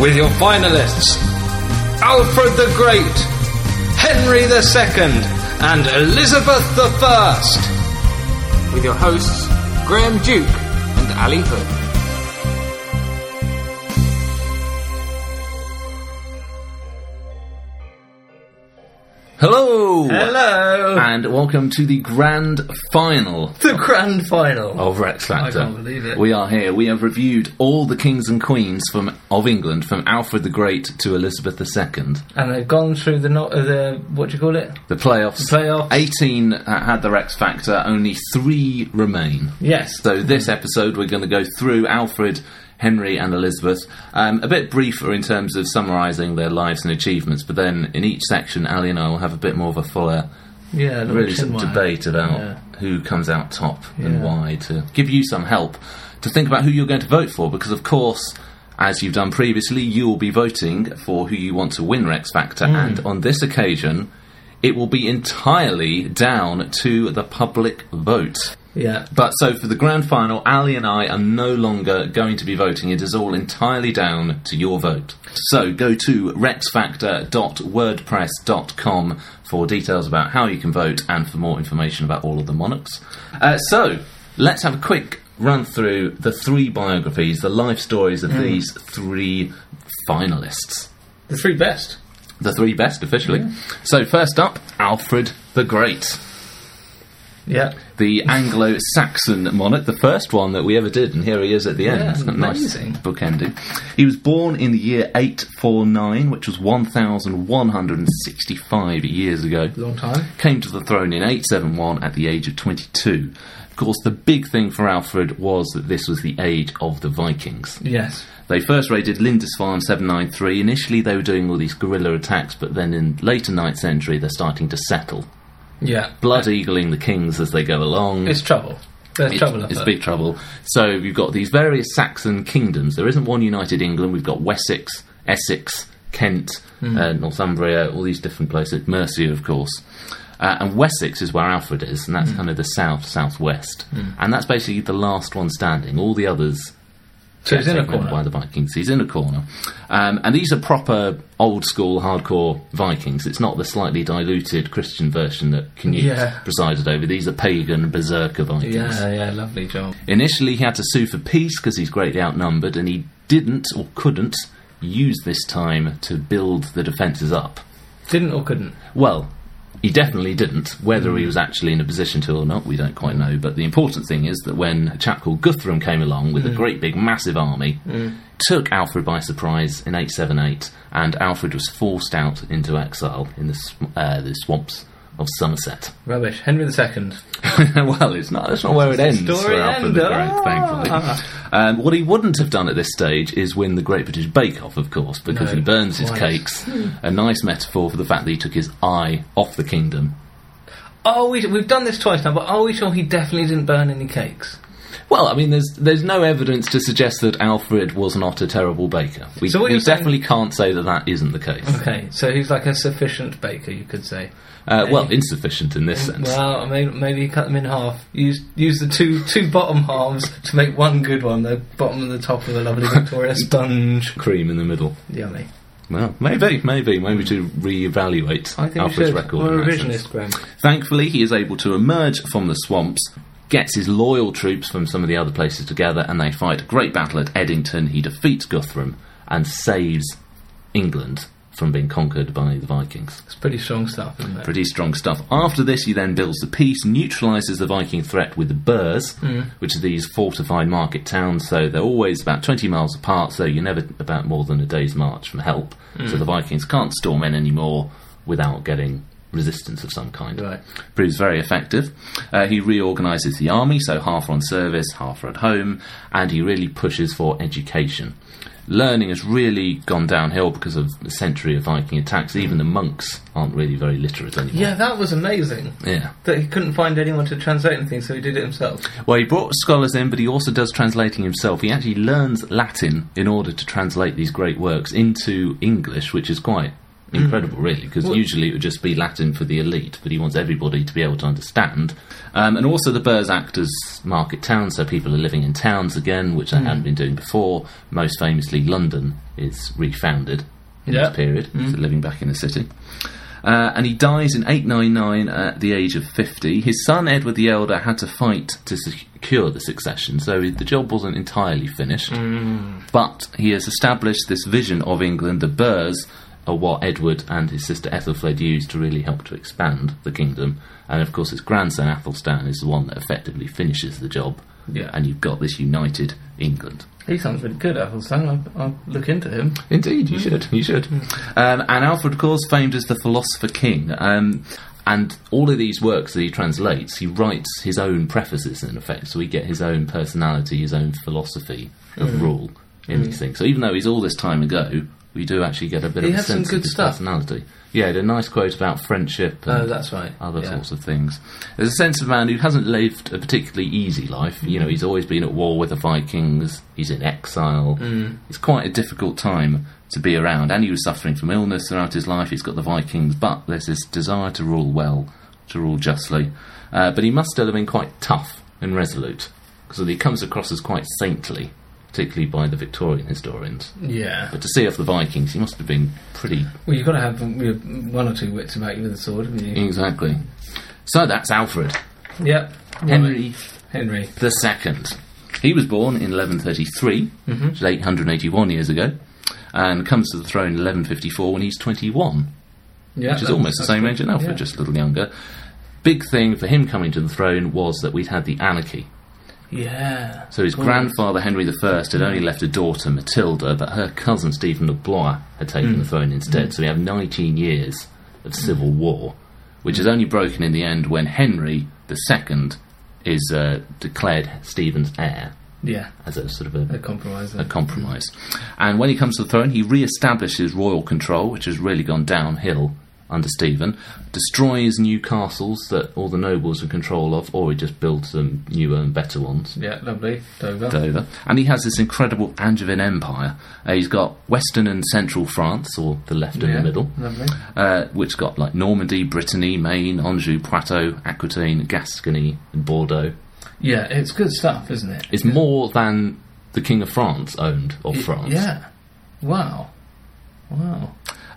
With your finalists, Alfred the Great, Henry Second, and Elizabeth First. with your hosts Graham Duke and Ali Hood. Hello! Hello! And welcome to the grand final The grand final. of Rex Factor. I can't believe it. We are here. We have reviewed all the kings and queens from of England, from Alfred the Great to Elizabeth II. And they've gone through the not uh, the what do you call it? The playoffs. The playoffs. 18 uh, had the Rex Factor, only three remain. Yes. So this episode, we're going to go through Alfred, Henry, and Elizabeth. Um, a bit briefer in terms of summarising their lives and achievements, but then in each section, Ali and I will have a bit more of a fuller, yeah, really some debate about Yeah. who comes out top and why to give you some help to think about who you're going to vote for, because of course. As you've done previously, you will be voting for who you want to win Rex Factor, Hmm. and on this occasion, it will be entirely down to the public vote. Yeah. But so for the grand final, Ali and I are no longer going to be voting. It is all entirely down to your vote. So go to rexfactor.wordpress.com for details about how you can vote and for more information about all of the monarchs. Uh, so let's have a quick run through the three biographies, the life stories of these three finalists. The three best. The three best officially. So first up, Alfred the Great Yeah. the Anglo-Saxon monarch, the first one that we ever did, and here he is at the end. Yeah, Isn't that nice amazing. book ending. He was born in the year 849, which was 1,165 years ago. Long time. Came to the throne in 871 at the age of 22. Of course, the big thing for Alfred was that this was the age of the Vikings. Yes. They first raided Lindisfarne 793. Initially, they were doing all these guerrilla attacks, but then in later 9th century, they're starting to settle. Yeah. Blood eagling the kings as they go along. It's trouble. There's trouble. It's big trouble. So you've got these various Saxon kingdoms. There isn't one united England. We've got Wessex, Essex, Kent, Hmm. uh, Northumbria, all these different places. Mercia, of course. Uh, and Wessex is where Alfred is, and that's kind of the south, southwest. And that's basically the last one standing. All the others So he's in a corner. by the Vikings. He's in a corner, um, and these are proper old school hardcore Vikings. It's not the slightly diluted Christian version that Canute Yeah. presided over. These are pagan berserker Vikings. Yeah, yeah, lovely job. Initially, he had to sue for peace because he's greatly outnumbered, and he didn't or couldn't use this time to build the defences up. Didn't or couldn't? Well, he definitely didn't. Whether he was actually in a position to or not, we don't quite know. But the important thing is that when a chap called Guthrum came along with a great big massive army, took Alfred by surprise in 878, and Alfred was forced out into exile in the, sw- uh, the swamps of Somerset. Rubbish. Henry the Second. well, it's not. That's not where it ends story for Alfred end. the Great, Ah. thankfully. Um, what he wouldn't have done at this stage is win the Great British Bake Off, of course, because No, he burns his cakes. A nice metaphor for the fact that he took his eye off the kingdom. Oh, we, we've done this twice now, but are we sure he definitely didn't burn any cakes? Well, I mean, there's there's no evidence to suggest that Alfred was not a terrible baker. We, So we you're saying- definitely can't say that that isn't the case. Okay, so he's like a sufficient baker, you could say. Uh, well, insufficient in this sense. Well, maybe, maybe cut them in half. Use use the two two bottom halves to make one good one. The bottom and the top of a lovely Victoria sponge. Cream in the middle. Yummy. Well, maybe, maybe, maybe to re-evaluate I think we Alfred's record. We're in that sense. revisionist, Graham. Thankfully, he is able to emerge from the swamps, gets his loyal troops from some of the other places together, and they fight a great battle at Edington. He defeats Guthrum and saves England from being conquered by the Vikings. It's pretty strong stuff, isn't it? Pretty strong stuff. After this, he then builds the peace, neutralises the Viking threat with the Burhs, mm. which are these fortified market towns. So they're always about 20 miles apart, so you're never about more than a day's march from help. Mm. So the Vikings can't storm in anymore without getting resistance of some kind. Right. Proves very effective. Uh, he reorganises the army, so half are on service, half are at home, and he really pushes for education. Learning has really gone downhill because of the century of Viking attacks. Even the monks aren't really very literate anymore. Yeah, that was amazing. Yeah. That he couldn't find anyone to translate anything, so he did it himself. Well, he brought scholars in, but he also does translating himself. He actually learns Latin in order to translate these great works into English, which is quite incredible, really, because Well- usually it would just be Latin for the elite, but he wants everybody to be able to understand. Um, and also, the Burhs act as market towns, so people are living in towns again, which they hadn't been doing before. Most famously, London is refounded in Yeah. this period, so living back in the city. Uh, and he dies in 899 at the age of 50. His son Edward the Elder had to fight to secure the succession, so the job wasn't entirely finished. But he has established this vision of England. The Burhs are what Edward and his sister Ethelfled used to really help to expand the kingdom. And of course, his grandson Athelstan is the one that effectively finishes the job. Yeah. And you've got this united England. He sounds really good, Athelstan. I'll, I'll look into him. Indeed, you should. You should. Um, and Alfred, of course, famed as the philosopher king. Um, and all of these works that he translates, he writes his own prefaces in effect. So we get his own personality, his own philosophy of rule in these things. So even though he's all this time ago, we do actually get a bit He of a sense of his stuff. personality. Yeah, he had a nice quote about friendship. And Oh, that's right. other Yeah. sorts of things. There's a sense of a man who hasn't lived a particularly easy life. You know, he's always been at war with the Vikings. He's in exile. Mm. It's quite a difficult time to be around, and he was suffering from illness throughout his life. He's got the Vikings, but there's this desire to rule well, to rule justly. Uh, but he must still have been quite tough and resolute, because he comes across as quite saintly, particularly by the Victorian historians. Yeah. But to see off the Vikings, he must have been pretty Well, you've got to have one or two wits about you with a sword, haven't you? exactly. So that's Alfred. Yep. Henry Henry. the second. He was born in 1133, Mm-hmm. which is 881 years ago, and comes to the throne in 1154 when he's 21, Yeah. which is almost the same age as Alfred, Yeah. just a little younger. Big thing for him coming to the throne was that we'd had the anarchy. Yeah. So his grandfather Henry I had only left a daughter, Matilda, but her cousin Stephen of Blois had taken Mm. the throne instead. So we have 19 years of civil war, which is only broken in the end when Henry II is uh, declared Stephen's heir Yeah. as a sort of a A compromise. a compromise. And when he comes to the throne, he re-establishes royal control, which has really gone downhill under Stephen, destroys new castles that all the nobles are in control of, or he just builds them newer and better ones. Yeah, lovely. Dover. Dover. And he has this incredible Angevin Empire. Uh, he's got Western and Central France, or the left and Yeah, the middle, Lovely. uh, which got like Normandy, Brittany, Maine, Anjou, Poitou, Aquitaine, Gascony, and Bordeaux. Yeah, it's good stuff, isn't it? It's more than the King of France owned of France. Yeah. Wow. Wow.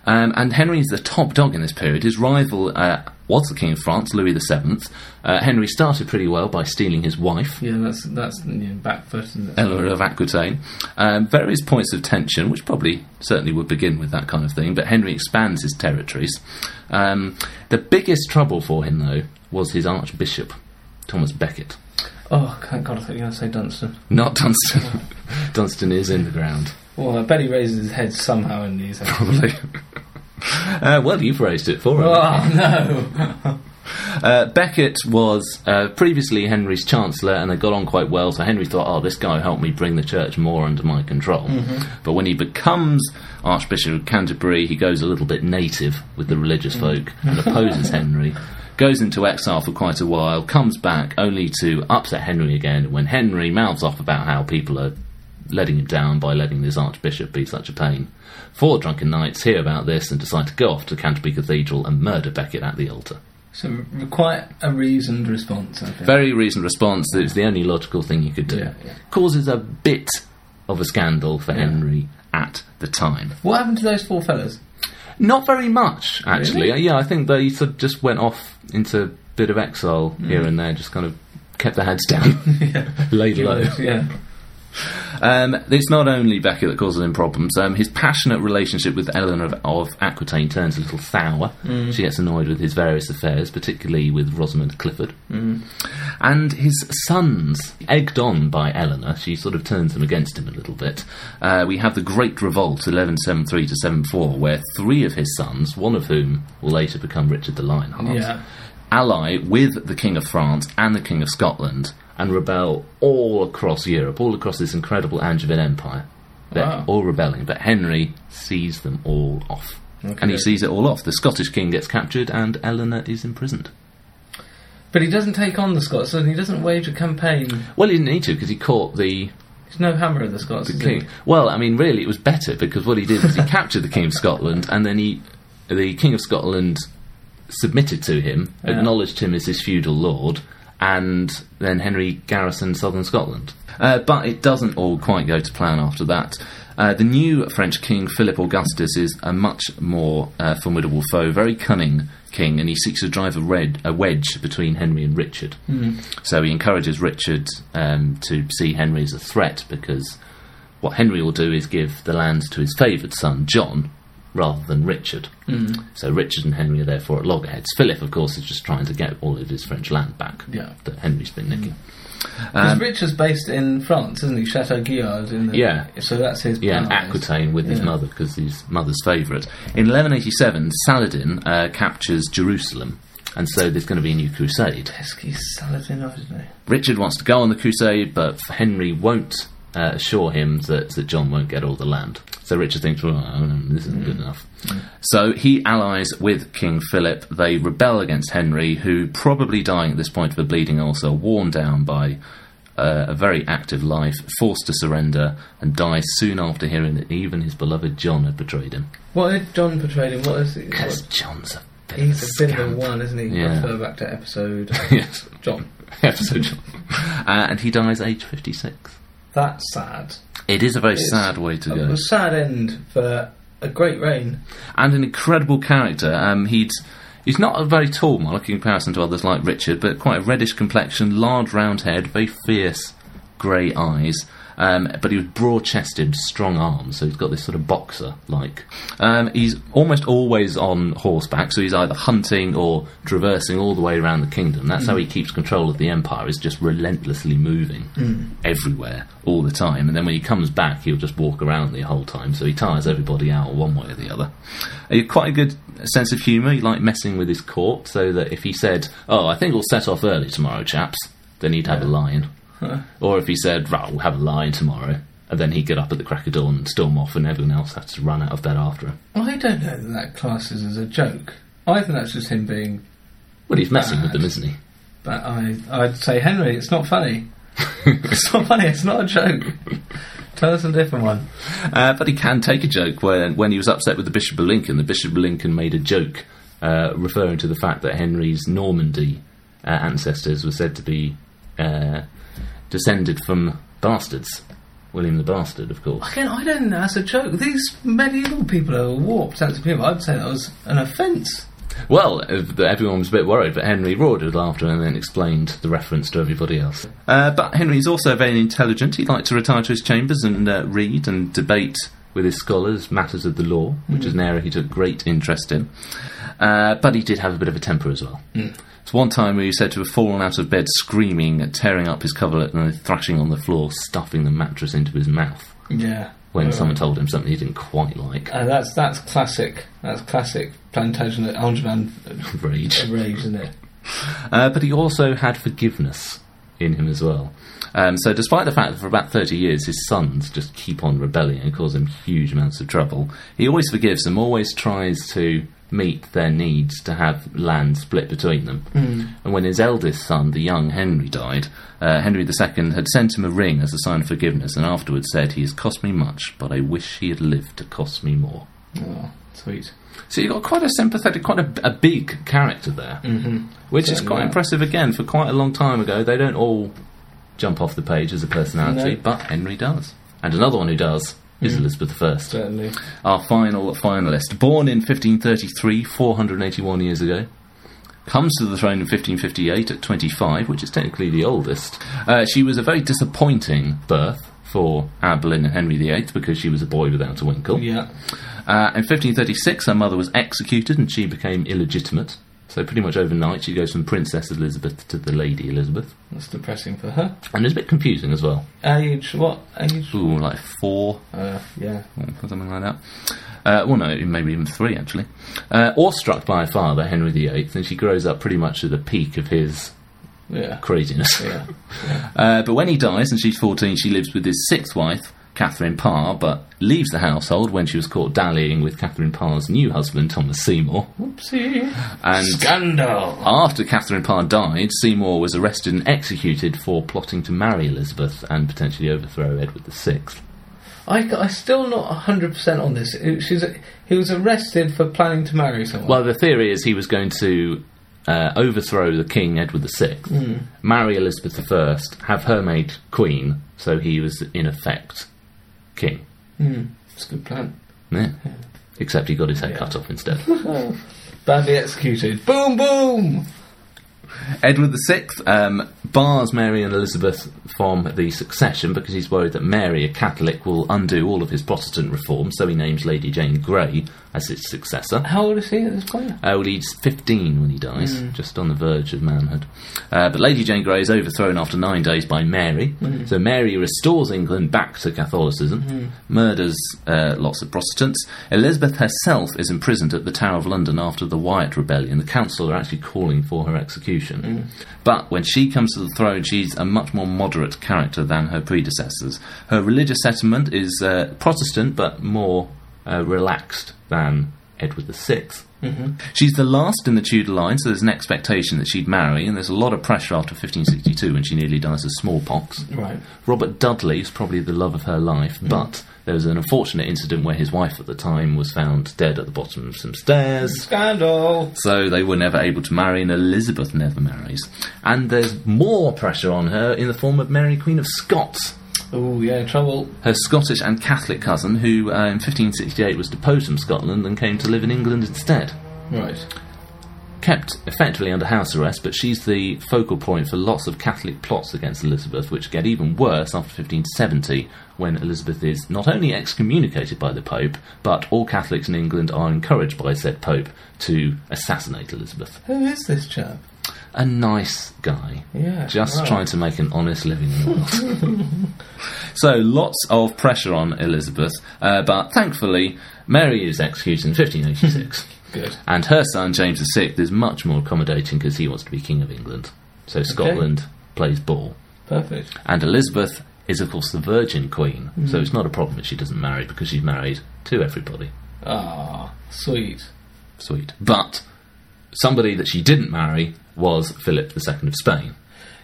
Um, and Henry is the top dog in this period. His rival uh, was the King of France, Louis VII. Uh, Henry started pretty well by stealing his wife, Yeah, that's that's you know, back foot. Eleanor of Aquitaine. Um, various points of tension, which probably certainly would begin with that kind of thing, but Henry expands his territories. Um, the biggest trouble for him, though, was his Archbishop, Thomas Becket. Oh, thank God! I thought you were going to say Dunstan. Not Dunstan. Dunstan is in the ground, Well, I bet he raises his head somehow in these. probably. uh, well, you've raised it for him. oh no! Uh, Becket was uh, previously Henry's chancellor, and they got on quite well. So Henry thought, "Oh, this guy helped me bring the church more under my control." But when he becomes Archbishop of Canterbury, he goes a little bit native with the religious folk and opposes Henry. Goes into exile for quite a while, comes back only to upset Henry again. When Henry mouths off about how people are letting him down by letting this archbishop be such a pain. Four drunken knights hear about this and decide to go off to Canterbury Cathedral and murder Becket at the altar. So quite a reasoned response. I think. Very reasoned response. It was the only logical thing you could do. Yeah, yeah. Causes a bit of a scandal for Yeah. Henry at the time. What happened to those four fellas? Not very much, actually. Really? Yeah, I think they sort of just went off into a bit of exile Mm. here and there, just kind of kept their heads down, laid low. Yeah. Um, it's not only Becket that causes him problems. Um, his passionate relationship with Eleanor of, of Aquitaine turns a little sour. She gets annoyed with his various affairs, particularly with Rosamond Clifford. And his sons, egged on by Eleanor, she sort of turns them against him a little bit. Uh, we have the Great Revolt, 1173 to 74, where three of his sons, one of whom will later become Richard the Lionheart, Yeah. ally with the King of France and the King of Scotland and rebel all across Europe, all across this incredible Angevin Empire. They're Wow. all rebelling, but Henry sees them all off. And he sees it all off. The Scottish king gets captured and Eleanor is imprisoned. But he doesn't take on the Scots, and he doesn't wage a campaign. Well, he didn't need to because he caught the He's no hammer of the Scots. the king. Well, I mean, really, it was better because what he did was he captured the king of Scotland, and then he, the king of Scotland, submitted to him, Yeah. acknowledged him as his feudal lord, and then Henry garrisoned southern Scotland. Uh, but it doesn't all quite go to plan after that. Uh, the new French king, Philip Augustus, is a much more uh, formidable foe, very cunning king, and he seeks to drive a, red, a wedge between Henry and Richard. So he encourages Richard um, to see Henry as a threat because what Henry will do is give the lands to his favoured son, John, rather than Richard. Mm. So Richard and Henry are therefore at loggerheads. Philip, of course, is just trying to get all of his French land back Yeah. that Henry's been nicking. Mm. Because um, Richard's based in France, isn't he? Chateau Gaillard. In the, Yeah. So that's his. Yeah, and. Aquitaine with his Yeah. mother because his mother's favourite. In 1187, Saladin uh, captures Jerusalem, and so there's going to be a new crusade. Pesky Saladin, he? Richard wants to go on the crusade, but Henry won't uh, assure him that, that John won't get all the land. So Richard thinks, well, this isn't good enough. So he allies with King Philip. They rebel against Henry, who, probably dying at this point of a bleeding ulcer, worn down by uh, a very active life, forced to surrender, and dies soon after hearing that even his beloved John had betrayed him. What had John portrayed him? What is he? Because John's a bit he's of a bit of a one, isn't he? Yeah. Refer back to episode yes, John. episode John. Uh, and he dies aged 56. That's sad. It is a very It's sad way to It go. a sad end for a great reign. and an incredible character. Um, he'd he's not a very tall monarch in comparison to others like Richard, but quite a reddish complexion, large round head, very fierce grey eyes. Um, but he was broad-chested, strong arms, so he's got this sort of boxer-like. Um, he's almost always on horseback, so he's either hunting or traversing all the way around the kingdom. That's how he keeps control of the empire. Is just relentlessly moving everywhere all the time, and then when he comes back, he'll just walk around the whole time. So he tires everybody out one way or the other. He had quite a good sense of humour. He liked messing with his court, so that if he said, "Oh, I think we'll set off early tomorrow, chaps," then he'd have a line. Or if he said, "Right, we'll have a line tomorrow," and then he'd get up at the crack of dawn and storm off, and everyone else has to run out of bed after him. I don't know that that classes as a joke. I think that's just him being. Well, he's messing with them, isn't he? But I, I'd say Henry, it's not funny. it's not funny. It's not a joke. Tell us a different one. Uh, but he can take a joke when when he was upset with the Bishop of Lincoln. The Bishop of Lincoln made a joke uh, referring to the fact that Henry's Normandy uh, ancestors were said to be uh, descended from bastards. William the Bastard, of course. Again, I don't think that's a joke. These medieval people are a warped sense of humour. I'd say that was an offence. Well, uh, everyone was a bit worried, but Henry roared with laughter and then explained the reference to everybody else. Uh, but Henry's also very intelligent. He liked to retire to his chambers and uh, read and debate with his scholars matters of the law, which is an area he took great interest in. Uh, but he did have a bit of a temper as well. It's one time where he said to have fallen out of bed screaming, tearing up his coverlet and then thrashing on the floor, stuffing the mattress into his mouth Yeah. when someone told him something he didn't quite like. uh, that's that's classic. That's classic Plantagenet Angevin Rage. rage, isn't it? Uh, but he also had forgiveness in him as well. Um, so, despite the fact that for about 30 years his sons just keep on rebelling and cause him huge amounts of trouble, he always forgives them, always tries to meet their needs to have land split between them. And when his eldest son, the young Henry, died, uh, Henry II had sent him a ring as a sign of forgiveness and afterwards said, He has cost me much, but I wish he had lived to cost me more. Oh, sweet. So you've got quite a sympathetic, quite a, a big character there, mm-hmm. which is quite impressive. Again, for quite a long time ago, they don't all jump off the page as a personality, No. but Henry does, and another one who does is Elizabeth I, Certainly. our final finalist. Born in 1533, 481 years ago. Comes to the throne in 1558 at 25, which is technically the oldest. Uh, she was a very disappointing birth for Anne Boleyn and Henry VIII because she was a boy without a winkle. Yeah. Uh, in 1536, her mother was executed and she became illegitimate. So pretty much overnight, she goes from Princess Elizabeth to the Lady Elizabeth, That's depressing for her. and it's a bit confusing as well. Age, what? Age? Ooh, like four Uh, yeah. or something like that. Uh, well, no, maybe even three actually. Uh, awestruck by her father, Henry VIII, and she grows up pretty much at the peak of his Yeah. craziness. Yeah. Uh, but when he dies and she's 14, she lives with his sixth wife, Catherine Parr, but leaves the household when she was caught dallying with Catherine Parr's new husband, Thomas Seymour. Oopsie. And Scandal. after Catherine Parr died, Seymour was arrested and executed for plotting to marry Elizabeth and potentially overthrow Edward VI. I, I'm still not 100% on this. It- She's, he was arrested for planning to marry someone. Well, the theory is he was going to uh, overthrow the king, Edward VI, marry Elizabeth I, have her made queen, so he was in effect king. Hmm. It's a good plan. Yeah. Except he got his head cut off instead. Badly executed. Boom, boom! Edward VI um, bars Mary and Elizabeth from the succession because he's worried that Mary, a Catholic, will undo all of his Protestant reforms, so he names Lady Jane Grey as his successor. How old is he at this point? Uh, well, he's 15 when he dies, just on the verge of manhood. Uh, but Lady Jane Grey is overthrown after nine days by Mary. So Mary restores England back to Catholicism, murders uh, lots of Protestants. Elizabeth herself is imprisoned at the Tower of London after the Wyatt Rebellion. The council are actually calling for her execution. But when she comes to the throne, she's a much more moderate character than her predecessors. Her religious sentiment is uh, Protestant, but more uh, relaxed than Edward VI. She's the last in the Tudor line, so there's an expectation that she'd marry, and there's a lot of pressure after 1562 when she nearly dies of smallpox. Right. Robert Dudley is probably the love of her life, but there was an unfortunate incident where his wife at the time was found dead at the bottom of some stairs. Scandal! So they were never able to marry, and Elizabeth never marries. And there's more pressure on her in the form of Mary, Queen of Scots Oh, yeah, trouble. her Scottish and Catholic cousin, who uh, in 1568 was deposed from Scotland and came to live in England instead. Right. Kept effectively under house arrest, but she's the focal point for lots of Catholic plots against Elizabeth, which get even worse after 1570, when Elizabeth is not only excommunicated by the Pope, but all Catholics in England are encouraged by said Pope to assassinate Elizabeth. Who is this chap? A nice guy. Yeah, Just right. trying to make an honest living in the world. so, lots of pressure on Elizabeth, uh, but thankfully, Mary is executed in 1586. Good. and her son, James VI, is much more accommodating because he wants to be King of England. So, Scotland plays ball. Perfect. And Elizabeth is, of course, the Virgin Queen, Mm. so it's not a problem that she doesn't marry because she's married to everybody. Ah, sweet. Sweet. But somebody that she didn't marry was Philip II of Spain.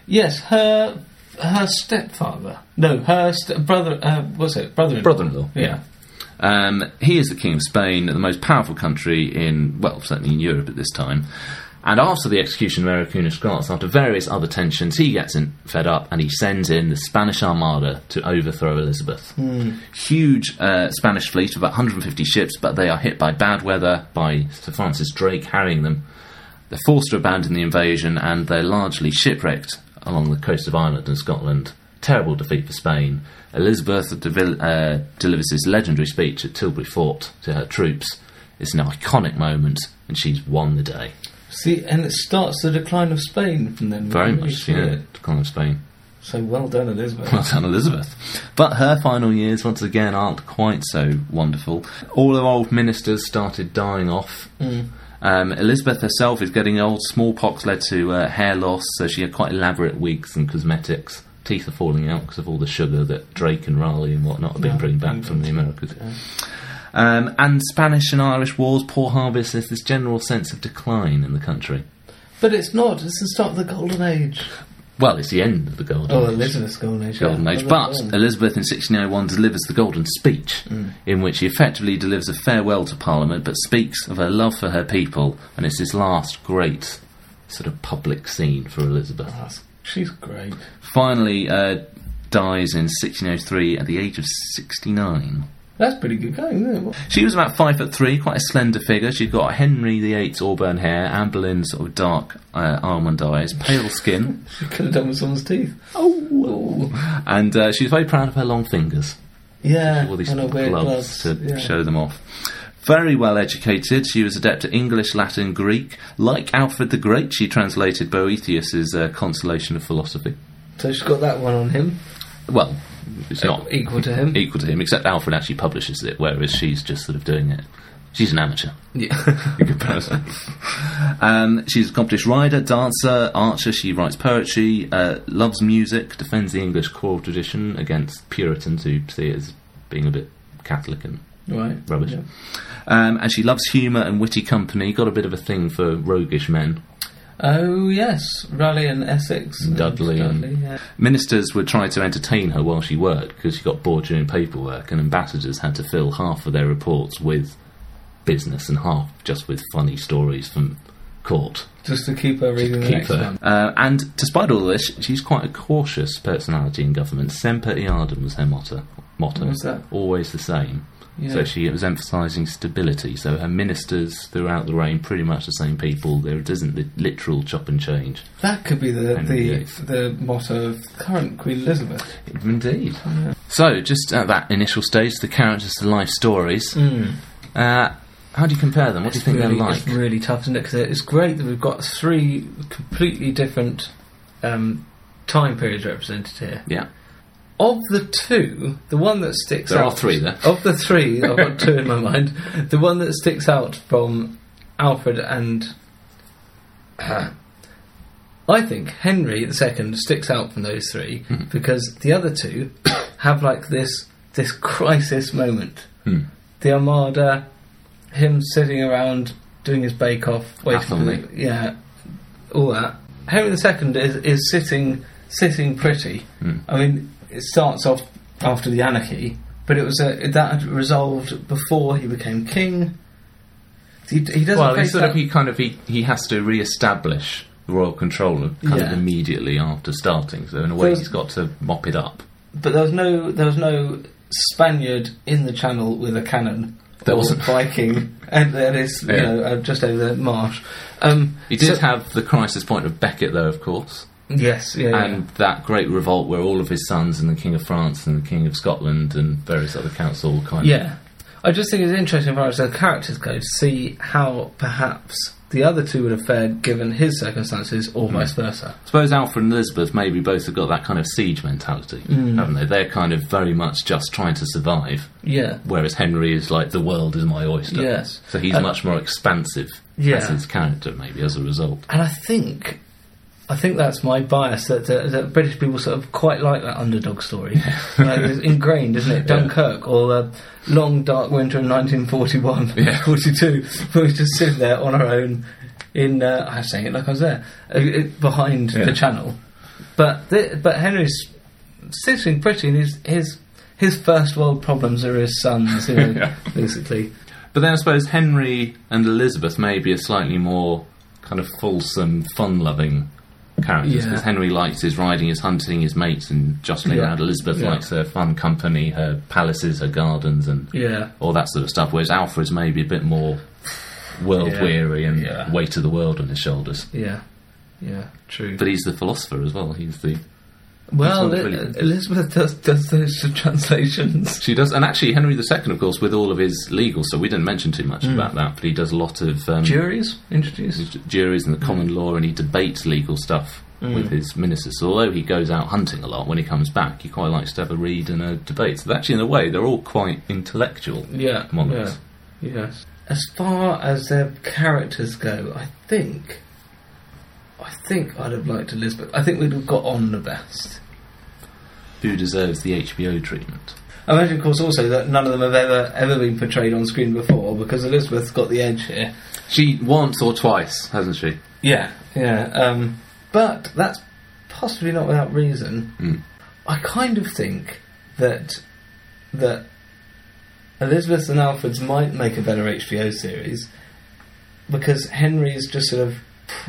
Yes, her her stepfather. No, her st- brother. Uh, what's it? Brother-in-law. Brother-in-law, Yeah. Um, he is the king of Spain, the most powerful country in, well, certainly in Europe at this time. And after the execution of Mary Queen of Scots, after various other tensions, he gets in, fed up and he sends in the Spanish Armada to overthrow Elizabeth. Huge uh, Spanish fleet of about 150 ships, but they are hit by bad weather, by Sir Francis Drake harrying them. They're forced to abandon the invasion and they're largely shipwrecked along the coast of Ireland and Scotland. Terrible defeat for Spain. Elizabeth devil- uh, delivers this legendary speech at Tilbury Fort to her troops. It's an iconic moment and she's won the day. See, and it starts the decline of Spain from then. Very Really much, yeah. it. Decline of Spain. So well done, Elizabeth. Well done, Elizabeth. But her final years, once again, aren't quite so wonderful. All her old ministers started dying off. Um, Elizabeth herself is getting old. Smallpox led to uh, hair loss, so she had quite elaborate wigs and cosmetics. Teeth are falling out because of all the sugar that Drake and Raleigh and whatnot have been Yeah, bringing back from the Americas. Um, and Spanish and Irish wars, poor harvests, there's this general sense of decline in the country. But it's not. It's the start of the Golden Age. Well, it's the end of the Golden Oh, Age. Elizabeth's Golden Age. Golden yeah. Age. Oh, But Elizabeth in 1601 delivers the Golden Speech, in which she effectively delivers a farewell to Parliament but speaks of her love for her people, and it's this last great sort of public scene for Elizabeth. That's- She's great. Finally, uh, dies in 1603 at the age of 69. That's pretty good going, isn't it? She was about five foot three, quite a slender figure. She'd got Henry VIII's auburn hair, Anne Boleyn's sort of dark uh, almond eyes, pale skin, She could have done with someone's teeth. oh, and uh, she was very proud of her long fingers. Yeah, all these a gloves, to yeah. show them off. Very well educated. She was adept at English, Latin, Greek. Like Alfred the Great, she translated Boethius's uh, Consolation of Philosophy. So she's got that one on him, Well, it's not equal to him. equal to him, except Alfred actually publishes it, whereas she's just sort of doing it. She's an amateur Yeah. in comparison. um, she's a accomplished rider, dancer, archer. She writes poetry, uh, loves music, defends the English choral tradition against Puritans who see it as being a bit Catholic and right. rubbish. Yeah. Um, and she loves humour and witty company. Got a bit of a thing for roguish men. Oh yes, Raleigh and Essex, and Dudley and- Dudley. Yeah. Ministers would try to entertain her while she worked because she got bored doing paperwork, and ambassadors had to fill half of their reports with business and half just with funny stories from court. Just to keep her reading the Keep next her. one. Uh, and despite all this, she's quite a cautious personality in government. Semper Eadem was her motto. Motto. What's that? Always the same. Yeah. So she was emphasising stability. So her ministers throughout the reign, pretty much the same people. There isn't the literal chop and change. that could be the the, the motto of current Queen Elizabeth. Indeed. So, just at that initial stage, the characters the life stories. Mm. Uh, how do you compare them? What do you think really, they're like? It's really tough, isn't it? Because it's great that we've got three completely different um, time periods represented here. Yeah. Of the two, the one that sticks There out. are three there. Of the three, I've got two in my mind. The one that sticks out from Alfred and. uh, I think Henry II sticks out from those three Hmm. because the other two have like this this crisis moment. Hmm. The Armada, him sitting around doing his bake off, waiting for the, yeah, all that. Henry II is is sitting sitting pretty. Hmm. I mean, it starts off after the anarchy, but it was a, that had resolved before he became king. He, he doesn't Well, he sort that. of he kind of he, he has to re-establish royal control kind of immediately after starting. So in a way, he's got to mop it up. but there was no there was no Spaniard in the channel with a cannon. There wasn't. Viking, and there is you Yeah. know uh, just over the marsh. Um, He did so- have the crisis point of Becket, though, of course, yes, yeah, yeah. and that great revolt where all of his sons and the King of France and the King of Scotland and various other counts all kind of Yeah. I just think it's interesting as far as the characters go to see how perhaps the other two would have fared given his circumstances or Hmm. vice versa. I suppose Alfred and Elizabeth maybe both have got that kind of siege mentality, Mm. haven't they? They're kind of very much just trying to survive, Yeah. whereas Henry is like the world is my oyster. Yes. So he's Uh, much more expansive Yeah. as his character, maybe as a result. And I think, I think that's my bias that, that, that British people sort of quite like that underdog story. like, it's ingrained, isn't it? Dunkirk or the long dark winter of 1941, Yeah. 42, where we just sit there on our own in, uh, I'm saying it like I was there, uh, behind Yeah. the channel. But th- but Henry's sitting pretty, and his his his first world problems are his sons, you know, Yeah. basically. But then I suppose Henry and Elizabeth may be a slightly more kind of fulsome, fun-loving characters Yeah. because Henry likes his riding, his hunting, his mates, and jostling Yeah. around. Elizabeth Yeah. likes her fun company, her palaces, her gardens, and Yeah. all that sort of stuff. Whereas Alfred's maybe a bit more world Yeah. weary and Yeah. weight of the world on his shoulders. Yeah. Yeah. True. But he's the philosopher as well. He's the Well, That's Li- not really- Elizabeth does, does those translations. she does, and actually Henry II, of course, with all of his legal So We didn't mention too Hmm. much about that, but he does a lot of um, Juries introduced. juries and the common law, and he debates legal stuff Mm. with his ministers. So although he goes out hunting a lot, when he comes back, he quite likes to have a read and a debate. So actually, in a way, they're all quite intellectual. Yeah. Monarchs. Yeah. Yes. As far as their characters go, I think. I think I'd have liked Elizabeth. I think we'd have got on the best. Who deserves the HBO treatment? I imagine, of course, also that none of them have ever ever been portrayed on screen before because Elizabeth's got the edge here. She once or twice, hasn't she? Yeah, yeah. Um, but that's possibly not without reason. Mm. I kind of think that that Elizabeth and Alfred's might make a better HBO series because Henry's just sort of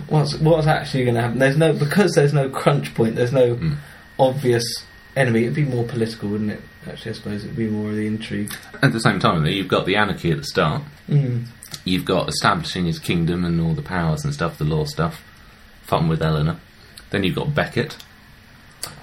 what's what's actually going to happen. There's no because there's no crunch point. There's no Mm. obvious enemy. It'd be more political, wouldn't it? Actually, I suppose it'd be more of the intrigue. At the same time, though, you've got the anarchy at the start. Mm. You've got establishing his kingdom and all the powers and stuff, the law stuff. Fun with Eleanor. Then you've got Becket.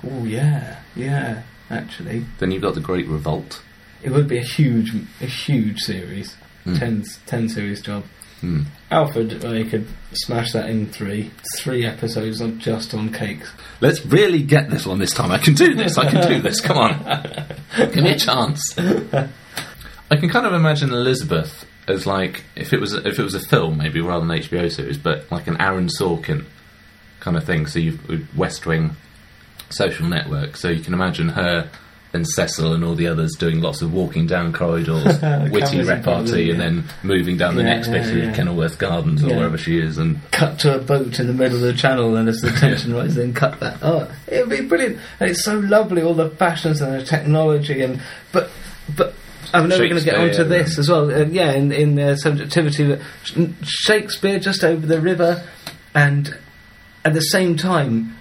Oh yeah, yeah. Actually, Then you've got the Great Revolt. it would be a huge, a huge series. Mm. Ten, ten series job. Hmm. Alfred, uh, you could smash that in three, three episodes on just on cakes. Let's really get this one this time. I can do this. I can do this. Come on. Give me a chance. I can kind of imagine Elizabeth as like if it was if it was a film maybe rather than HBO series, but like an Aaron Sorkin kind of thing. So you've West Wing, Social Network. So you can imagine her and Cecil and all the others doing lots of walking down corridors, witty cameras in front of repartee, and then moving down the Yeah, next yeah, bit to yeah. Kenilworth Gardens or wherever she is, and Cut to a boat in the middle of the channel, and as the tension rises, then cut that. Oh, it would be brilliant, and it's so lovely, all the fashions and the technology, and but but. I'm never going to get onto this as well. Uh, yeah, in in uh, subjectivity, that Shakespeare just over the river, and at the same time,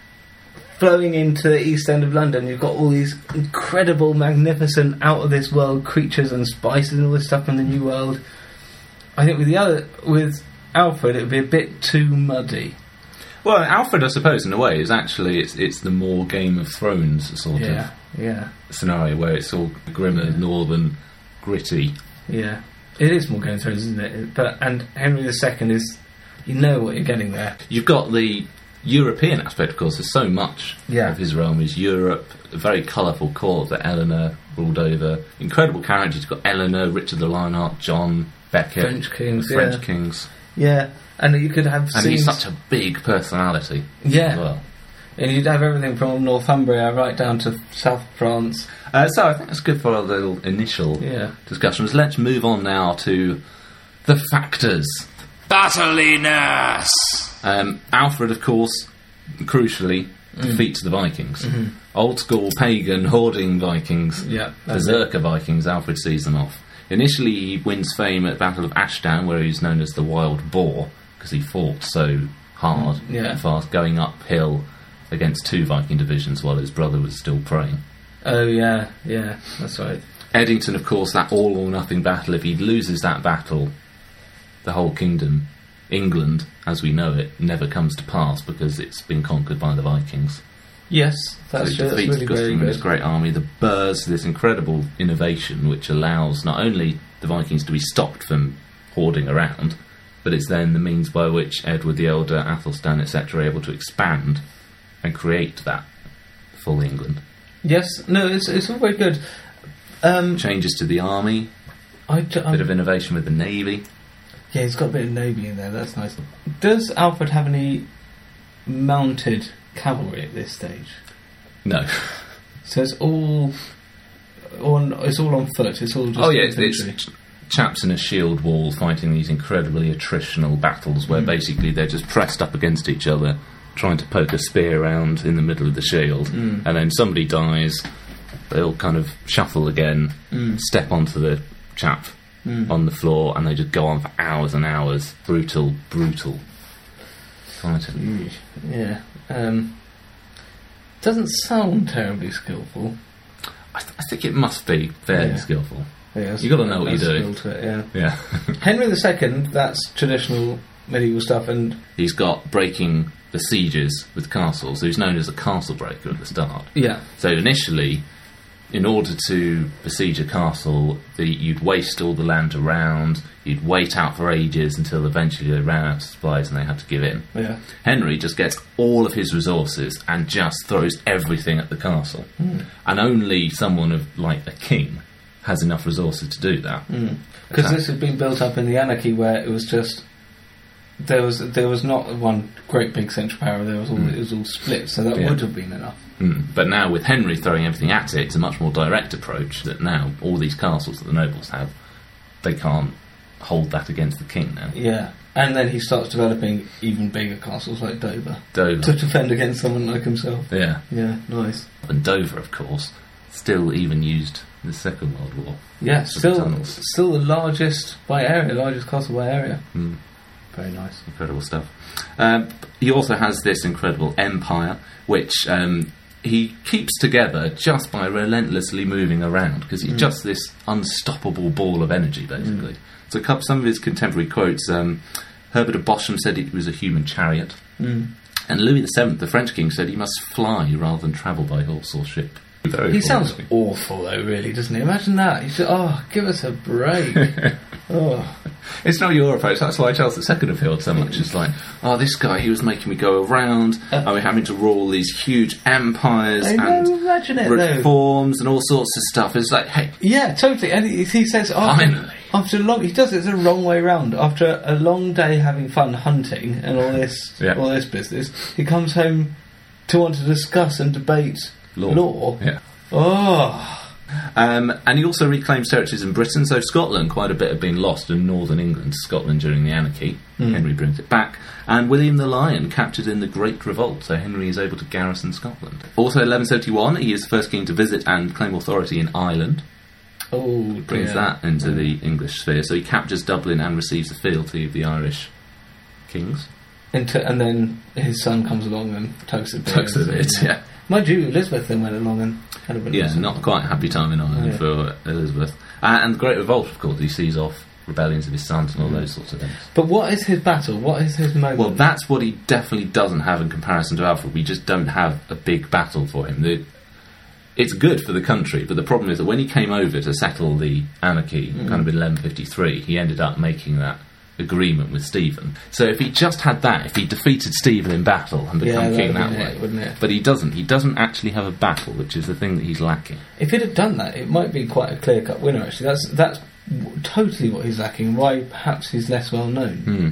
flowing into the east end of London, you've got all these incredible, magnificent, out of this world creatures and spices and all this stuff from the New World. I think with the other, with Alfred, it would be a bit too muddy. Well, Alfred, I suppose, in a way, is actually it's it's the more Game of Thrones sort Yeah, yeah, of scenario where it's all grimmer, northern, gritty. yeah. It is more Game of Thrones, isn't it? But and Henry II is, you know what you're getting there. You've got the European aspect, of course. There's so much Yeah. of his realm is Europe. A very colourful court that Eleanor ruled over. Incredible characters. You've got Eleanor, Richard the Lionheart, John Becket, French kings, French yeah. kings, Yeah, and you could have and scenes. he's such a big personality yeah, as well. and you'd have everything from Northumbria right down to South France. Uh, so I think that's good for a little initial Yeah. discussions. Let's move on now to the factors. Battliness! Um, Alfred, of course, crucially mm. defeats the Vikings. Mm-hmm. Old school pagan hoarding Vikings, Yeah, that's it. berserker Vikings. Alfred sees them off. Initially, he wins fame at Battle of Ashdown, where he's known as the Wild Boar because he fought so hard mm, Yeah. and fast, going uphill against two Viking divisions while his brother was still praying. Oh yeah, yeah, that's right. Edington, of course, that all or nothing battle. If he loses that battle, the whole kingdom, England as we know it, never comes to pass because it's been conquered by the Vikings. Yes, that's, so true, he that's really Guthrum and his great army. The Burhs, this incredible innovation which allows not only the Vikings to be stopped from hoarding around, but it's then the means by which Edward the Elder, Athelstan, etc., are able to expand and create that full England. Yes, no, it's it's all very good. Um, Changes to the army, I, a bit of innovation with the navy. Yeah, he's got a bit of navy in there. That's nice. Does Alfred have any mounted cavalry at this stage? No. So it's all on. It's all on foot. It's all just Oh yeah, it's, infantry. it's ch- chaps in a shield wall fighting these incredibly attritional battles Mm. where basically they're just pressed up against each other, trying to poke a spear around in the middle of the shield, Mm. and then somebody dies. They'll kind of shuffle again, Mm. step onto the chap Mm. on the floor, and they just go on for hours and hours. Brutal, brutal fighting. Yeah. Um, doesn't sound terribly skillful. I, th- I think it must be fairly Yeah. skillful. Yeah, You gotta know what you're doing. it, yeah. Yeah. Henry II. That's traditional medieval stuff, and He's got breaking the sieges with castles. He's known as a castle breaker at the start. yeah, So initially, in order to besiege a castle, the, you'd waste all the land around. You'd wait out for ages until eventually they ran out of supplies and they had to give in. yeah. Henry just gets all of his resources and just throws everything at the castle. Hmm. And only someone of like a king has enough resources to do that. Hmm. Because Exactly. this had been built up in the anarchy where it was just there was there was not one great big central power. There was all it was all split, so that. Yeah. would have been enough. Mm. But now with Henry throwing everything at it, it's a much more direct approach. That now all these castles that the nobles have, they can't hold that against the king now. Yeah, and then he starts developing even bigger castles like Dover Dover to defend against someone like himself. yeah, Yeah, nice. and Dover, of course, still even used in the Second World War. Yeah, For the still still the largest by area, largest castle by area. Mm. Very nice. incredible stuff. Um, he also has this incredible empire, which um, he keeps together just by relentlessly moving around because he's just this unstoppable ball of energy, basically. So, a couple, some of his contemporary quotes um, Herbert of Bosham said he was a human chariot, and Louis VII, the French king, said he must fly rather than travel by horse or ship. He sounds awful, though, really, doesn't he? Imagine that. He said, "Oh, give us a break." oh, It's not your approach. That's why Charles II appealed so much. It's like, oh, this guy, he was making me go around. Uh, and we're having to rule these huge empires I and it, though. reforms and all sorts of stuff. It's like, hey, yeah, totally. And he, he says, oh, Finally. after a long, he does it the wrong way round. After a long day having fun hunting and all this, Yeah. all this business, he comes home to want to discuss and debate Law. Yeah. Oh, Um, and he also reclaims territories in Britain. So Scotland, quite a bit had been lost in northern England to Scotland during the anarchy. Hmm. Henry brings it back. And William the Lion captured in the Great Revolt. So Henry is able to garrison Scotland. Also, 1171, he is the first king to visit and claim authority in Ireland. oh, brings that into the English sphere. So he captures Dublin and receives the fealty of the Irish kings. Into, and then his son comes along and tugs the Tugs the bit, yeah. Mind you, Elizabeth then went along and had a bit Yeah, of not quite a happy time in Ireland Yeah. for Elizabeth. Uh, and the Great Revolt, of course, he sees off rebellions of his sons and all those sorts of things. But what is his battle? What is his moment? Well, that's what he definitely doesn't have in comparison to Alfred. We just don't have a big battle for him. The, it's good for the country, but the problem is that when he came over to settle the anarchy, Mm. kind of in 1153, he ended up making that agreement with Stephen. So if he just had that, if he defeated Stephen in battle and Yeah, become king that'd that way, it, wouldn't it? but he doesn't. He doesn't actually have a battle, which is the thing that he's lacking. If he'd have done that, it might be quite a clear cut winner. Actually, that's that's w- totally what he's lacking. Why perhaps he's less well known. Hmm.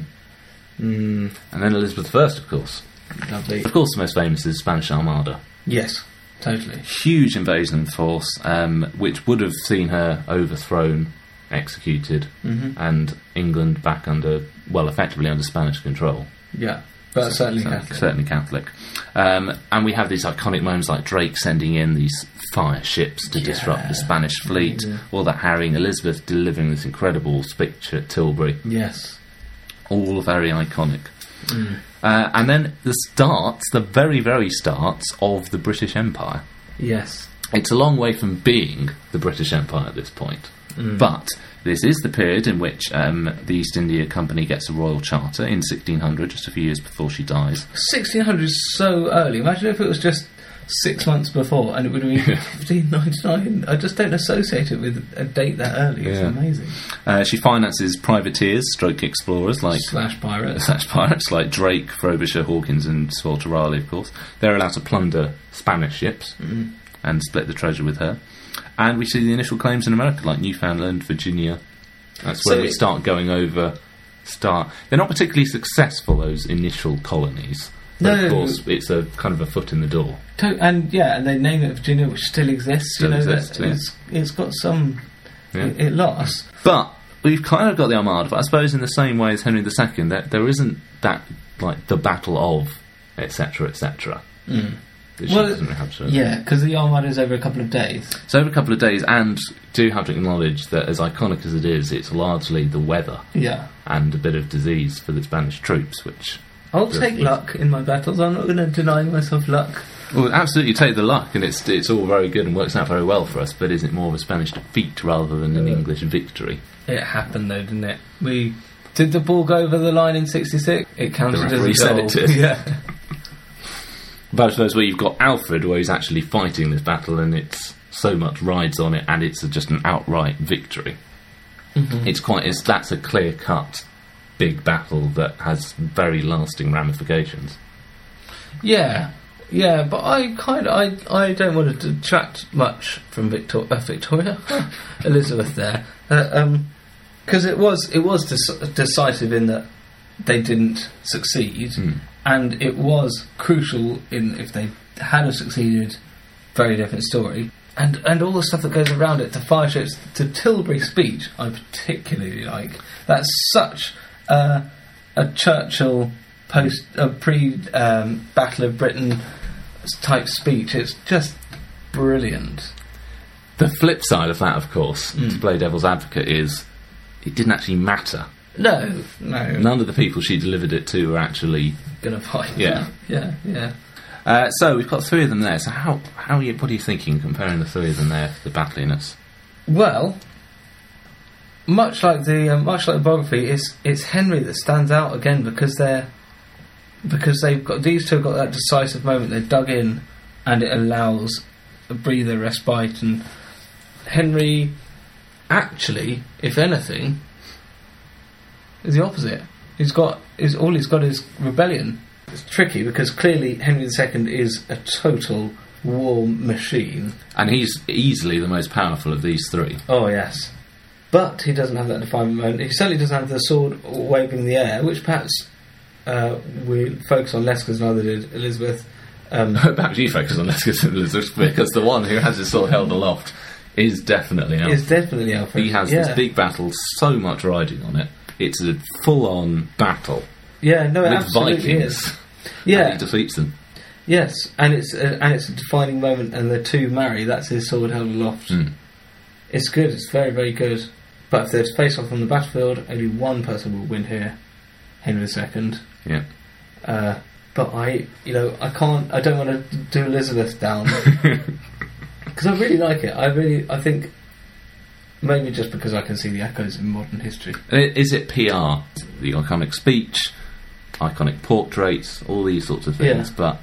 Mm, And then Elizabeth I, of course. lovely. Of course, the most famous is Spanish Armada. Yes, totally. huge invasion force, um, which would have seen her overthrown, executed, hmm and England back under, well, effectively under Spanish control. Yeah, but certainly So- Catholic. certainly Catholic. Um, and we have these iconic moments like Drake sending in these fire ships to disrupt the Spanish fleet, Amazing. all that harrying, Elizabeth delivering this incredible speech at Tilbury, Yes. all very iconic. Mm. Uh, and then the starts, the very, very starts of the British Empire. Yes. It's a long way from being the British Empire at this point. Mm. But this is the period in which um, the East India Company gets a royal charter in 1600, just a few years before she dies. 1600 is so early. Imagine if it was just six months before and it would have been 1599. I just don't associate it with a date that early. It's Yeah. amazing. Uh, she finances privateers, stroke explorers like Slash pirates. such pirates like Drake, Frobisher, Hawkins, and Walter Raleigh, of course. They're allowed to plunder Spanish ships Mm. and split the treasure with her. And we see the initial claims in America, like Newfoundland, Virginia. That's where So we start going over. Start. They're not particularly successful. Those initial colonies. But No, of no, course, it's a kind of a foot in the door. To- and yeah, and they name it Virginia, which still exists. Still you know, exists, yeah. it's, it's got some. Yeah. It, it lasts. But we've kind of got the Armada, but I suppose in the same way as Henry II, that there isn't that like the Battle of etc. etc. Mm. Well, doesn't have to- Yeah, because the Armada is over a couple of days. So over a couple of days, and do have to acknowledge that as iconic as it is, it's largely the weather Yeah. and a bit of disease for the Spanish troops, which I'll take luck in my battles. I'm not going to deny myself luck. well, absolutely take the luck, and it's it's all very good and works out very well for us. But is it more of a Spanish defeat rather than an Yeah. English victory? It happened though, didn't it? We did the ball go over the line in '66. It counted as a goal. it. Yeah. I suppose where you've got Alfred, where he's actually fighting this battle, and it's so much rides on it, and it's a, just an outright victory. Mm-hmm. It's quite it's that's a clear cut big battle that has very lasting ramifications. Yeah, yeah, but I kind of I I don't want to detract much from Victor- uh, Victoria, Elizabeth there, uh, um, because it was it was dec- decisive in that they didn't succeed, Mm. And it was crucial in if they had have succeeded, very different story. And and all the stuff that goes around it, the fire ships, the Tilbury speech, I particularly like. That's such uh, a Churchill post, a pre um, Battle of Britain type speech. It's just brilliant. The flip side of that, of course, Mm. to play devil's advocate, is it didn't actually matter. No, no, None of the people she delivered it to were actually. gonna fight. Yeah. yeah, yeah. Uh, so we've got three of them there. So how how are you, what are you thinking comparing the three of them there, the battliness? Well, much like the um, much like the biography, it's it's Henry that stands out again because they're because they've got these two have got that decisive moment. They're dug in, and it allows a breather, respite, and Henry actually, if anything, is the opposite. He's got is all he's got is rebellion. It's tricky because clearly Henry II is a total war machine. And he's easily the most powerful of these three. Oh yes, but he doesn't have that defining moment. He certainly doesn't have the sword waving in the air, which perhaps uh, we focus on less because neither did Elizabeth. Um, Perhaps you focus on Lescus and Elizabeth because the one who has his sword held aloft is definitely Alfred. is definitely Alfred. He has yeah. this big battle, so much riding on it. It's a full-on battle yeah, no, it with absolutely Vikings. is. And Yeah, he defeats them. yes, and it's a, and it's a defining moment, and the two marry. That's his sword held aloft. Mm. It's good. It's very, very good. But if they're to face off on the battlefield, only one person will win here, Henry II. Yeah. Uh, but I, you know, I can't. I don't want to do Elizabeth down because I really like it. I really, I think maybe just because I can see the echoes in modern history. Is it PR? The iconic speech, iconic portraits, all these sorts of things. Yeah. But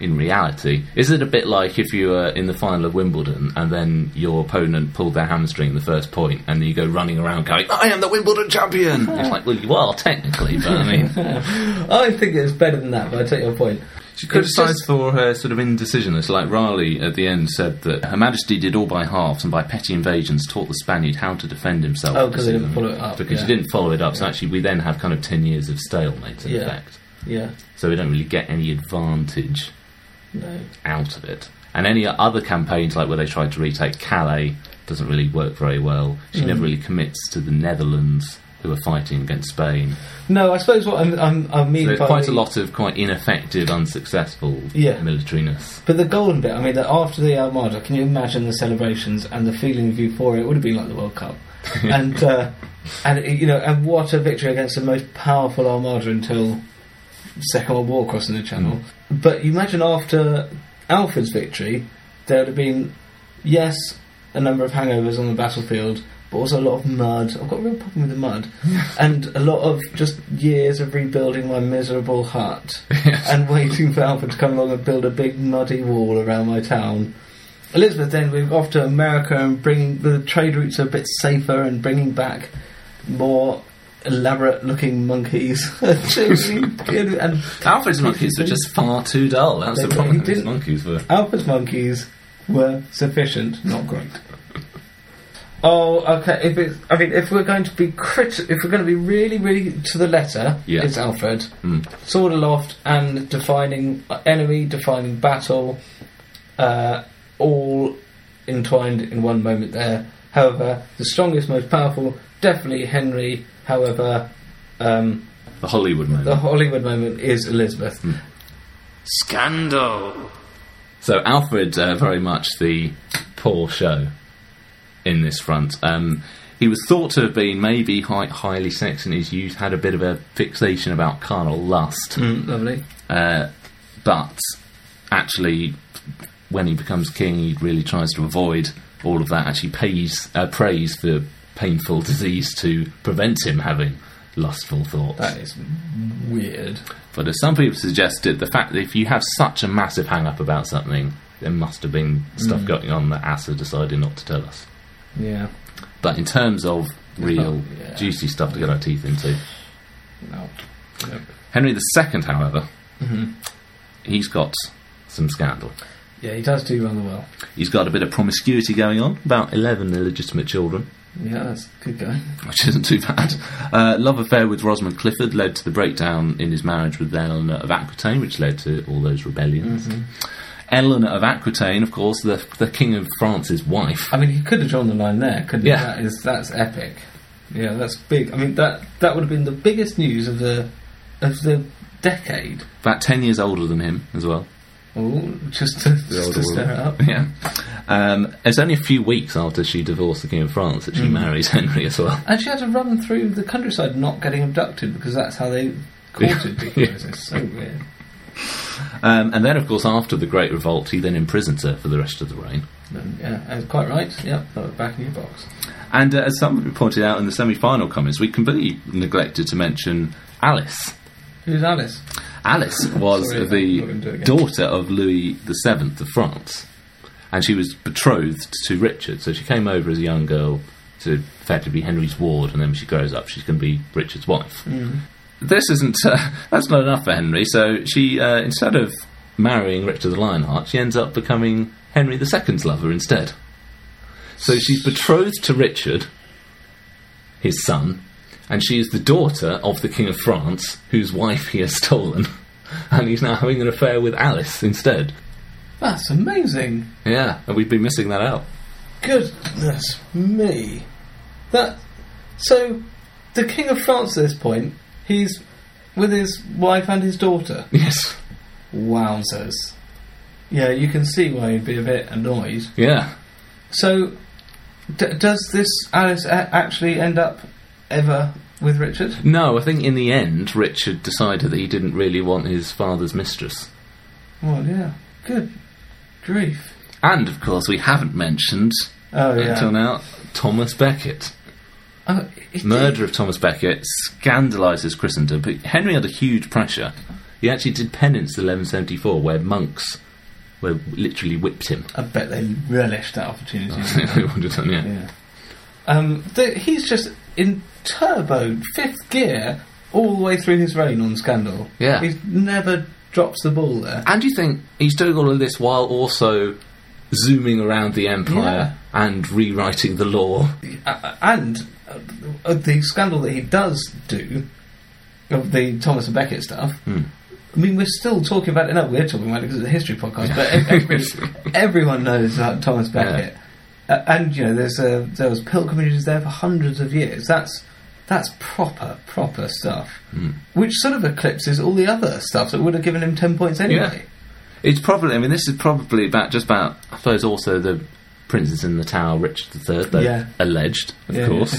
in reality, is it a bit like if you were in the final of Wimbledon and then your opponent pulled their hamstring in the first point and you go running around going, I am the Wimbledon champion? it's like, well, you are technically, but I mean. I think it's better than that. But I take your point. She criticised for her sort of indecisiveness. Like Raleigh at the end said that Her Majesty did all by halves and by petty invasions taught the Spaniard how to defend himself. Oh, 'cause they didn't follow it up, Because yeah. she didn't follow it up. So actually, we then have kind of ten years of stalemate in Yeah. effect. Yeah. So we don't really get any advantage No. out of it. And any other campaigns, like where they tried to retake Calais, doesn't really work very well. She Mm. never really commits to the Netherlands, who are fighting against Spain. No, I suppose what I'm, I'm, I mean So quite a lot of quite ineffective, unsuccessful Yeah. militariness. But the golden bit, I mean, that after the Armada, can you imagine the celebrations and the feeling of euphoria? It would have been like the World Cup, and uh, and you know, and what a victory against the most powerful Armada until Second World War crossing the Channel. But you imagine after Alfred's victory, there would have been yes, a number of hangovers on the battlefield. But also a lot of mud. I've got a real problem with the mud, and a lot of just years of rebuilding my miserable hut and waiting for Alfred to come along and build a big muddy wall around my town. Elizabeth then moved off to America and bringing the trade routes are a bit safer and bringing back more elaborate looking monkeys. and Alfred's monkeys were just far too dull. That's the problem. His didn't- monkeys were. Alfred's monkeys were sufficient, not great. Oh, okay. If it's, I mean, if we're going to be crit, if we're going to be really, really to the letter, Yeah. it's Alfred. Mm. Sword aloft and defining enemy, defining battle, uh, all entwined in one moment there. However, the strongest, most powerful, definitely Henry. However, um, The Hollywood moment. the Hollywood moment is Elizabeth. Scandal. So Alfred, uh, very much the poor show in this front. Um, he was thought to have been maybe hi- highly sex in his youth, had a bit of a fixation about carnal lust, Mm, lovely. uh, but actually, when he becomes king, he really tries to avoid all of that. Actually, pays uh, prays for painful disease to prevent him having lustful thoughts. That is weird. But as some people suggested, the fact that if you have such a massive hang up about something, there must have been stuff Mm. going on that Asser decided not to tell us. Yeah. But in terms of real not- yeah. juicy stuff to get our teeth into, No. Henry II, however, Mhm. he's got some scandal. Yeah, he does do rather well. He's got a bit of promiscuity going on, about 11 illegitimate children, Yeah, that's good going. which isn't too bad. Uh, love affair with Rosamond Clifford led to the breakdown in his marriage with Eleanor of Aquitaine, which led to all those rebellions. Mm-hmm. Eleanor of Aquitaine, of course, the, the King of France's wife. I mean, he could have drawn the line there, couldn't he? Yeah. That is, that's epic. Yeah, that's big. I mean, that that would have been the biggest news of the of the decade. About 10 years older than him as well. Oh, just to, just to stir it up. Yeah. Um, it's only a few weeks after she divorced the King of France that she Mm. marries Henry as well. And she had to run through the countryside not getting abducted because that's how they courted Yeah. people. It's so weird. Um, and then, of course, after the Great Revolt, he then imprisoned her for the rest of the reign. Yeah, that's quite right. Yeah, back in your box. And uh, as somebody pointed out in the semi-final comments, we completely neglected to mention Alice. Who's Alice? Alice was Sorry, the gonna do it again. daughter of Louis VII of France, and she was betrothed to Richard. So she came over as a young girl to effectively be Henry's ward, and then when she grows up, she's going to be Richard's wife. Mm. This isn't uh, that's not enough for Henry. So she uh, instead of marrying Richard the Lionheart, she ends up becoming Henry II's lover instead. So she's betrothed to Richard, his son, and she is the daughter of the King of France, whose wife he has stolen, and he's now having an affair with Alice instead. That's amazing. Yeah, and we've been missing that out. Goodness me. That so the King of France at this point, he's with his wife and his daughter. Yes. Wowzers. Yeah, you can see why he'd be a bit annoyed. Yeah. So, d- does this Alice a- actually end up ever with Richard? No, I think in the end, Richard decided that he didn't really want his father's mistress. Well, yeah. Good grief. And of course, we haven't mentioned Oh yeah. until now Thomas Becket. Oh, Murder of Thomas Becket scandalises Christendom, but Henry under huge pressure. He actually did penance in 1174, where monks were literally whipped him. I bet they relished that opportunity. They would have done, yeah. yeah. Um, he's just in turbo fifth gear all the way through his reign on Scandal. Yeah. He never drops the ball there. And you think he's doing all of this while also zooming around the empire and rewriting the law? Uh, and uh, the scandal that he does do of the Thomas and Becket stuff. Hmm. I mean, we're still talking about it. No, we're talking about it because it's a history podcast. But every, everyone knows about Thomas Becket, uh, and you know, there's uh, there was pilgrimages there for hundreds of years. That's that's proper proper stuff, Hmm. which sort of eclipses all the other stuff that would have given him ten points anyway. It's probably, I mean, this is probably about just about, I suppose, also the Princess in the Tower, Richard III, though Yeah. alleged, of Yeah. course,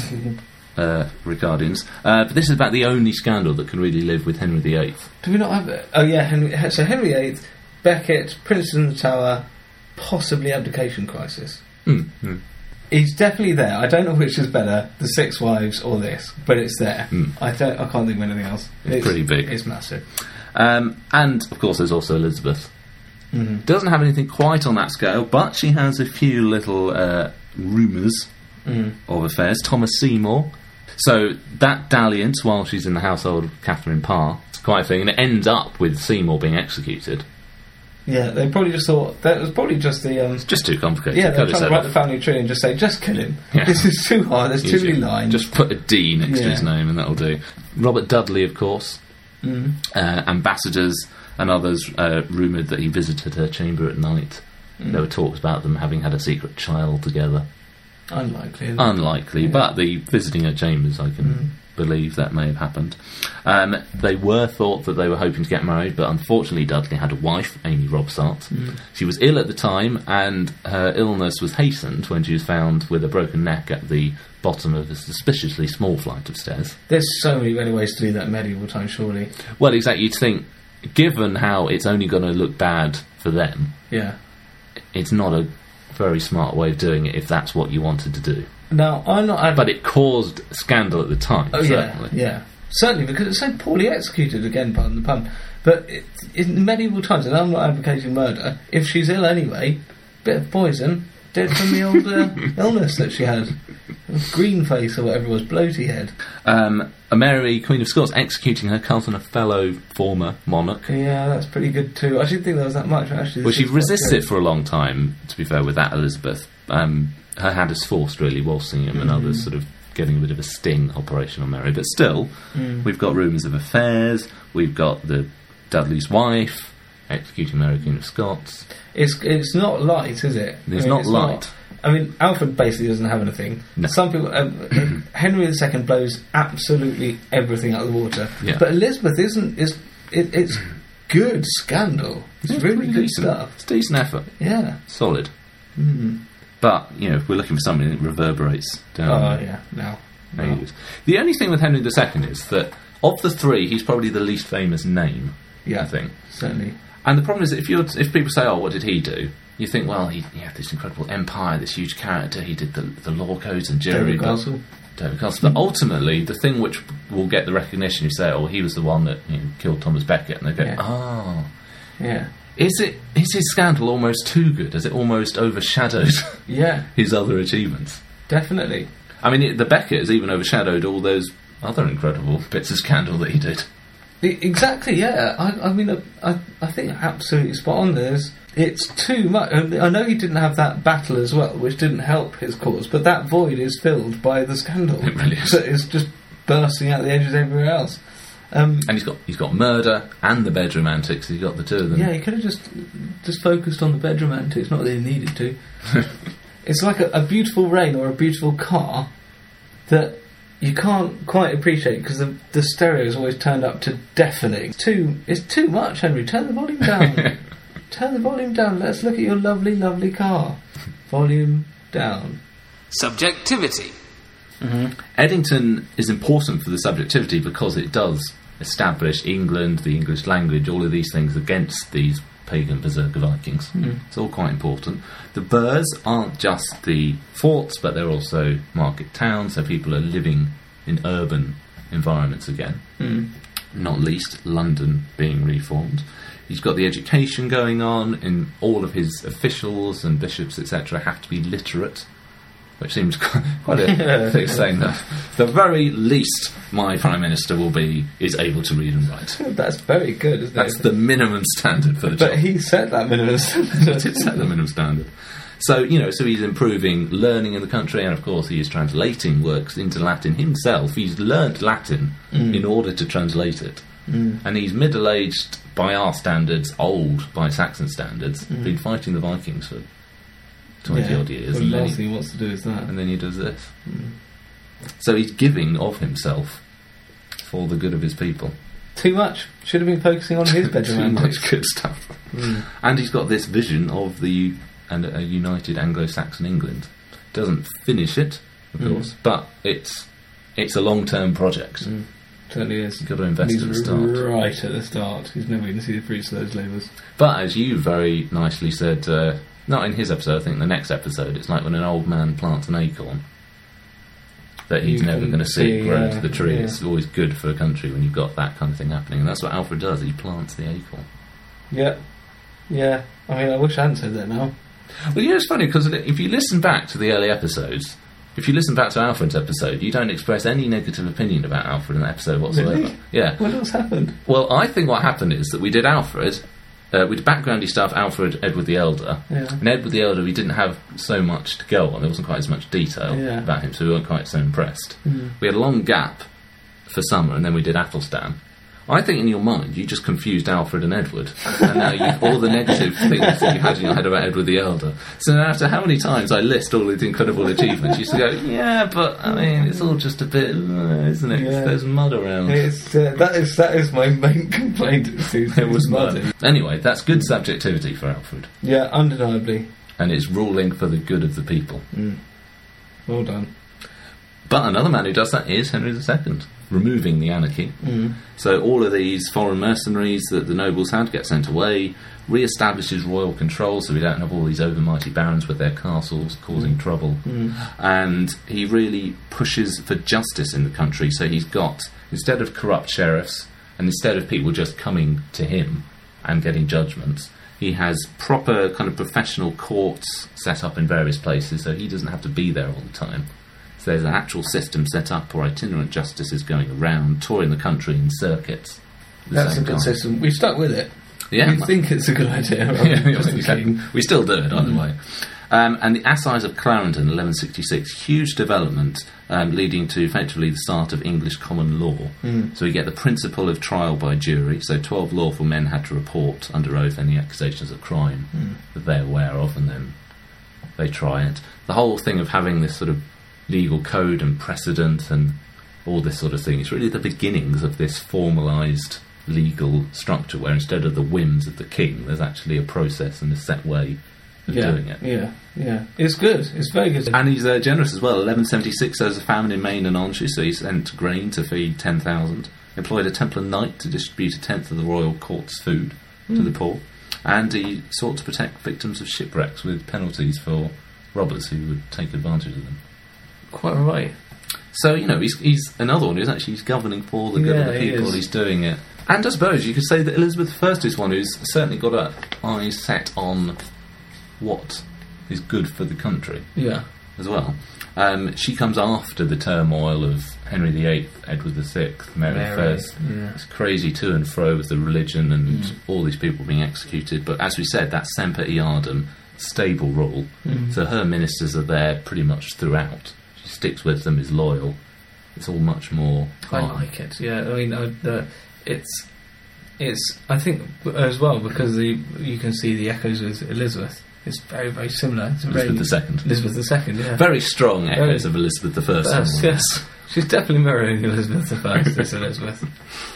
uh, Ricardians. Uh, but this is about the only scandal that can really live with Henry VIII. Do we not have it? Oh yeah, Henry, so Henry VIII, Becket, princes in the Tower, possibly abdication crisis. Hmm, hmm. He's definitely there. I don't know which is better, the Six Wives or this, but it's there. Mm. I don't. I can't think of anything else. It's pretty big. It's massive. Um, and, of course, there's also Elizabeth. Mhm. Doesn't have anything quite on that scale, but she has a few little uh, rumours Mm. of affairs. Thomas Seymour. So that dalliance while she's in the household of Catherine Parr, it's quite a thing, and it ends up with Seymour being executed. Yeah, they probably just thought that was probably just the. Um, Just too complicated. yeah, they're trying to write the family tree and just say, just kill him. Yeah. This is too hard. There's too many lines. Just put a D next to his name and that'll do. Robert Dudley, of course, Mm. uh, ambassadors and others uh, rumoured that he visited her chamber at night. Mm. There were talks about them having had a secret child together. Unlikely. Unlikely, Yeah. but the visiting her chambers, I can Mm. believe that may have happened. Um, they were thought that they were hoping to get married, but unfortunately, Dudley had a wife, Amy Robsart. Mm. She was ill at the time, and her illness was hastened when she was found with a broken neck at the bottom of a suspiciously small flight of stairs. There's so many better ways to do that medieval time, surely. Well, exactly. You'd think, given how it's only going to look bad for them, Yeah. it's not a very smart way of doing it if that's what you wanted to do. Now, I'm not. But it caused scandal at the time, Oh certainly. yeah, yeah, certainly because it's so poorly executed. Again, pardon the pun. But it, in medieval times, and I'm not advocating murder. If she's ill anyway, bit of poison, dead from the old uh, illness that she had, green face or whatever it was, bloaty head. Um, Mary, Queen of Scots, executing her cousin, a fellow former monarch. Yeah, that's pretty good too. I didn't think there was that much actually. Well, she resisted it for a long time, to be fair, with that Elizabeth. Um, her hand is forced, really, Walsingham and Mm. others sort of getting a bit of a sting operation on Mary. But still, Mm. we've got rumours of affairs, we've got the Dudley's wife executing Mary, Queen of Scots. It's it's not light, is it? It's not light. I mean, Alfred basically doesn't have anything. No. Some people, um, Henry II blows absolutely everything out of the water. Yeah. But Elizabeth isn't. Is it, it's good scandal. It's Yeah, really good decent. stuff. It's a decent effort, Yeah. solid. Mm. But, you know, if we're looking for something that reverberates down Oh yeah. Now. ages. The only thing with Henry II is that of the three, he's probably the least famous name, Yeah, I think. Certainly. And the problem is, that if you if people say, "Oh, what did he do?" You think, well, he, he had this incredible empire, this huge character. He did the, the law codes and jury. David Castle. David Castle. But ultimately, the thing which will get the recognition, you say, "Oh, he was the one that you know, killed Thomas Becket," and they go, Yeah. "Oh." Yeah. Is it is his scandal almost too good? Has it almost overshadowed Yeah, his other achievements? definitely. I mean, it, the Becket has even overshadowed all those other incredible bits of scandal that he did. Exactly, yeah. I, I mean, I, I think absolutely spot on. There's, it's too much. I know he didn't have that battle as well, which didn't help his cause, but that void is filled by the scandal. It really is. So it's just bursting out the edges everywhere else. Um, And he's got he's got murder and the bedroom antics. He's got the two of them. yeah, he could have just just focused on the bedroom antics, not that he needed to. it's like a, a beautiful rain or a beautiful car that you can't quite appreciate because the, the stereo is always turned up to deafening. Too, it's too much, Henry. Turn the volume down. Turn the volume down. Let's look at your lovely, lovely car. Volume down. Subjectivity. Mm-hmm. Edington is important for the subjectivity because it does establish England, the English language, all of these things against these pagan berserker Vikings. Hmm. It's all quite important. The burhs aren't just the forts, but they're also market towns, so people are living in urban environments again. Hmm. Not least London being reformed. He's got the education going on, and all of his officials and bishops, etc., have to be literate which seems quite a thing saying that the very least my prime minister will be is able to read and write. That's very good, isn't That's it? the minimum standard for the job. but he set that minimum He standard. did set the minimum standard. So you know, so he's improving learning in the country, and of course he is translating works into Latin himself. He's learned Latin mm. in order to translate it, mm. and he's middle-aged by our standards, old by Saxon standards. Mm. Been fighting the Vikings for twenty odd years, and then last he- thing he wants to do is that. and then he does this. Hmm. So he's giving of himself for the good of his people. Too much. Should have been focusing on his bedroom Too antics. much good stuff. Hmm. And he's got this vision of the and a united Anglo-Saxon England. Doesn't finish it, of hmm. course, but it's it's a long-term project. Certainly is. You've got to invest at the start. right at the start. He's never going to see the fruits of those labours. But as you very nicely said, uh, not in his episode, I think the next episode, it's like when an old man plants an acorn that he's You never going to see see, grow uh, into the tree. yeah. It's always good for a country when you've got that kind of thing happening, and that's what Alfred does. He plants the acorn. Yeah. Yeah. I mean, I wish I hadn't said that now. Well, you know, it's funny because if you listen back to the early episodes, if you listen back to Alfred's episode, you don't express any negative opinion about Alfred in that episode whatsoever. Really? Yeah. What else happened? Well, I think what happened is that we did Alfred. Uh, we did backgroundy stuff, Alfred, Edward the Elder. Yeah. And Edward the Elder, we didn't have so much to go on. There wasn't quite as much detail Yeah. about him, so we weren't quite so impressed. We had a long gap for summer, and then we did Athelstan. I think in your mind you just confused Alfred and Edward, and now you all the negative things that you had in your head about Edward the Elder. So no matter how many times I list all of the incredible achievements, you used to go, "Yeah, but I mean, it's all just a bit, isn't it? Yeah. There's mud around." It's uh, that is that is my main complaint. There was it's mud. Anyway, that's good subjectivity for Alfred, Yeah, undeniably. and it's ruling for the good of the people. Well done. But another man who does that is Henry II, removing the anarchy. Mm-hmm. So all of these foreign mercenaries that the nobles had get sent away, re-establishes royal control, so we don't have all these overmighty barons with their castles causing mm-hmm. trouble. Mm-hmm. And he really pushes for justice in the country. So he's got instead of corrupt sheriffs, and instead of people just coming to him and getting judgments. He has proper kind of professional courts set up in various places, so he doesn't have to be there all the time. There's an actual system set up for itinerant justices going around, touring the country in circuits. That's a good time. system. We've stuck with it. Yeah, we think it's a good idea. yeah, we, we still do it either way. Um, and the Assize of Clarendon, 1166, huge development um, leading to effectively the start of English common law. So we get the principle of trial by jury. So 12 lawful men had to report under oath any accusations of crime that they're aware of, and then they try it. The whole thing of having this sort of legal code and precedent and all this sort of thing. It's really the beginnings of this formalised legal structure where instead of the whims of the king, there's actually a process and a set way of yeah, doing it. yeah, yeah. It's good. It's very good. And he's uh, generous as well. 1176, there was a famine in Maine and Anjou, so he sent grain to feed 10,000. Employed a Templar knight to distribute a tenth of the royal court's food to the poor. and he sought to protect victims of shipwrecks with penalties for robbers who would take advantage of them. Quite right. So you know, he's, he's another one who's actually he's governing for the good of Yeah, the he people. is. He's doing it, and I suppose you could say that Elizabeth I is one who's certainly got her eyes set on what is good for the country Yeah. as well. Um, she comes after the turmoil of Henry VIII, Edward VI, Mary, Mary, I. yeah. It's crazy to and fro with the religion and all these people being executed. But as we said, that semper eadem, stable rule. So her ministers are there pretty much throughout. Sticks with them, is loyal. It's all much more. I like it. Yeah, I mean, I, the, it's it's. I think as well because the you can see the echoes with Elizabeth. It's very very similar. It's Elizabeth II. Elizabeth the second. Yeah. Very strong echoes Very- of Elizabeth I. Yes, somewhere. yes. She's definitely mirroring Elizabeth the first. This Elizabeth.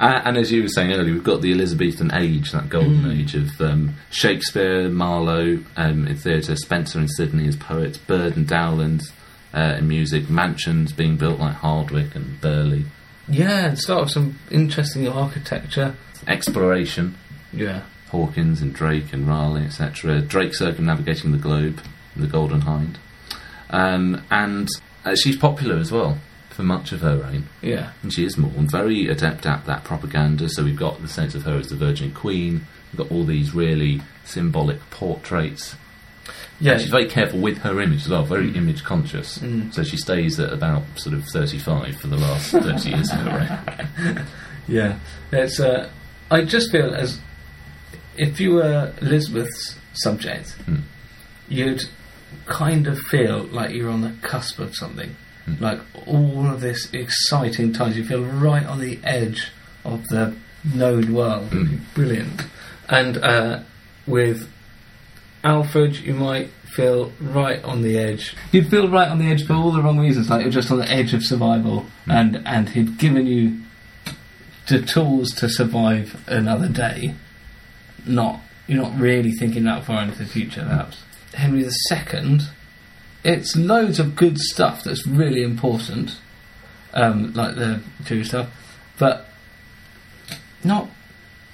Uh, and as you were saying earlier, we've got the Elizabethan age, that golden Mm. age of um, Shakespeare, Marlowe um, in theatre, Spenser and Sidney as poets, Byrd and Dowland uh, in music, mansions being built like Hardwick and Burghley, Yeah, and start with some interesting architecture. exploration, Yeah. Hawkins and Drake and Raleigh, etc. Drake circumnavigating the globe, the Golden Hind. Um, and uh, she's popular as well for much of her reign. Yeah. And she is mourned, very adept at that propaganda. So we've got the sense of her as the Virgin Queen. We've got all these really symbolic portraits. Yeah. And she's very careful with her image as well, very image conscious. Mm. So she stays at about sort of 35 for the last 30 years of her. Yeah, it's. Uh, I just feel as if you were Elizabeth's subject, Hmm. you'd kind of feel like you're on the cusp of something. Hmm. Like all of this exciting times, you feel right on the edge of the known world. Hmm. Brilliant. And uh, with Alfred, you might feel right on the edge. You'd feel right on the edge for all the wrong reasons, like you're just on the edge of survival, Hmm. and and he'd given you the tools to survive another day. Not you're not really thinking that far into the future. Perhaps Henry II. It's loads of good stuff that's really important, um, like the Jewish stuff, but not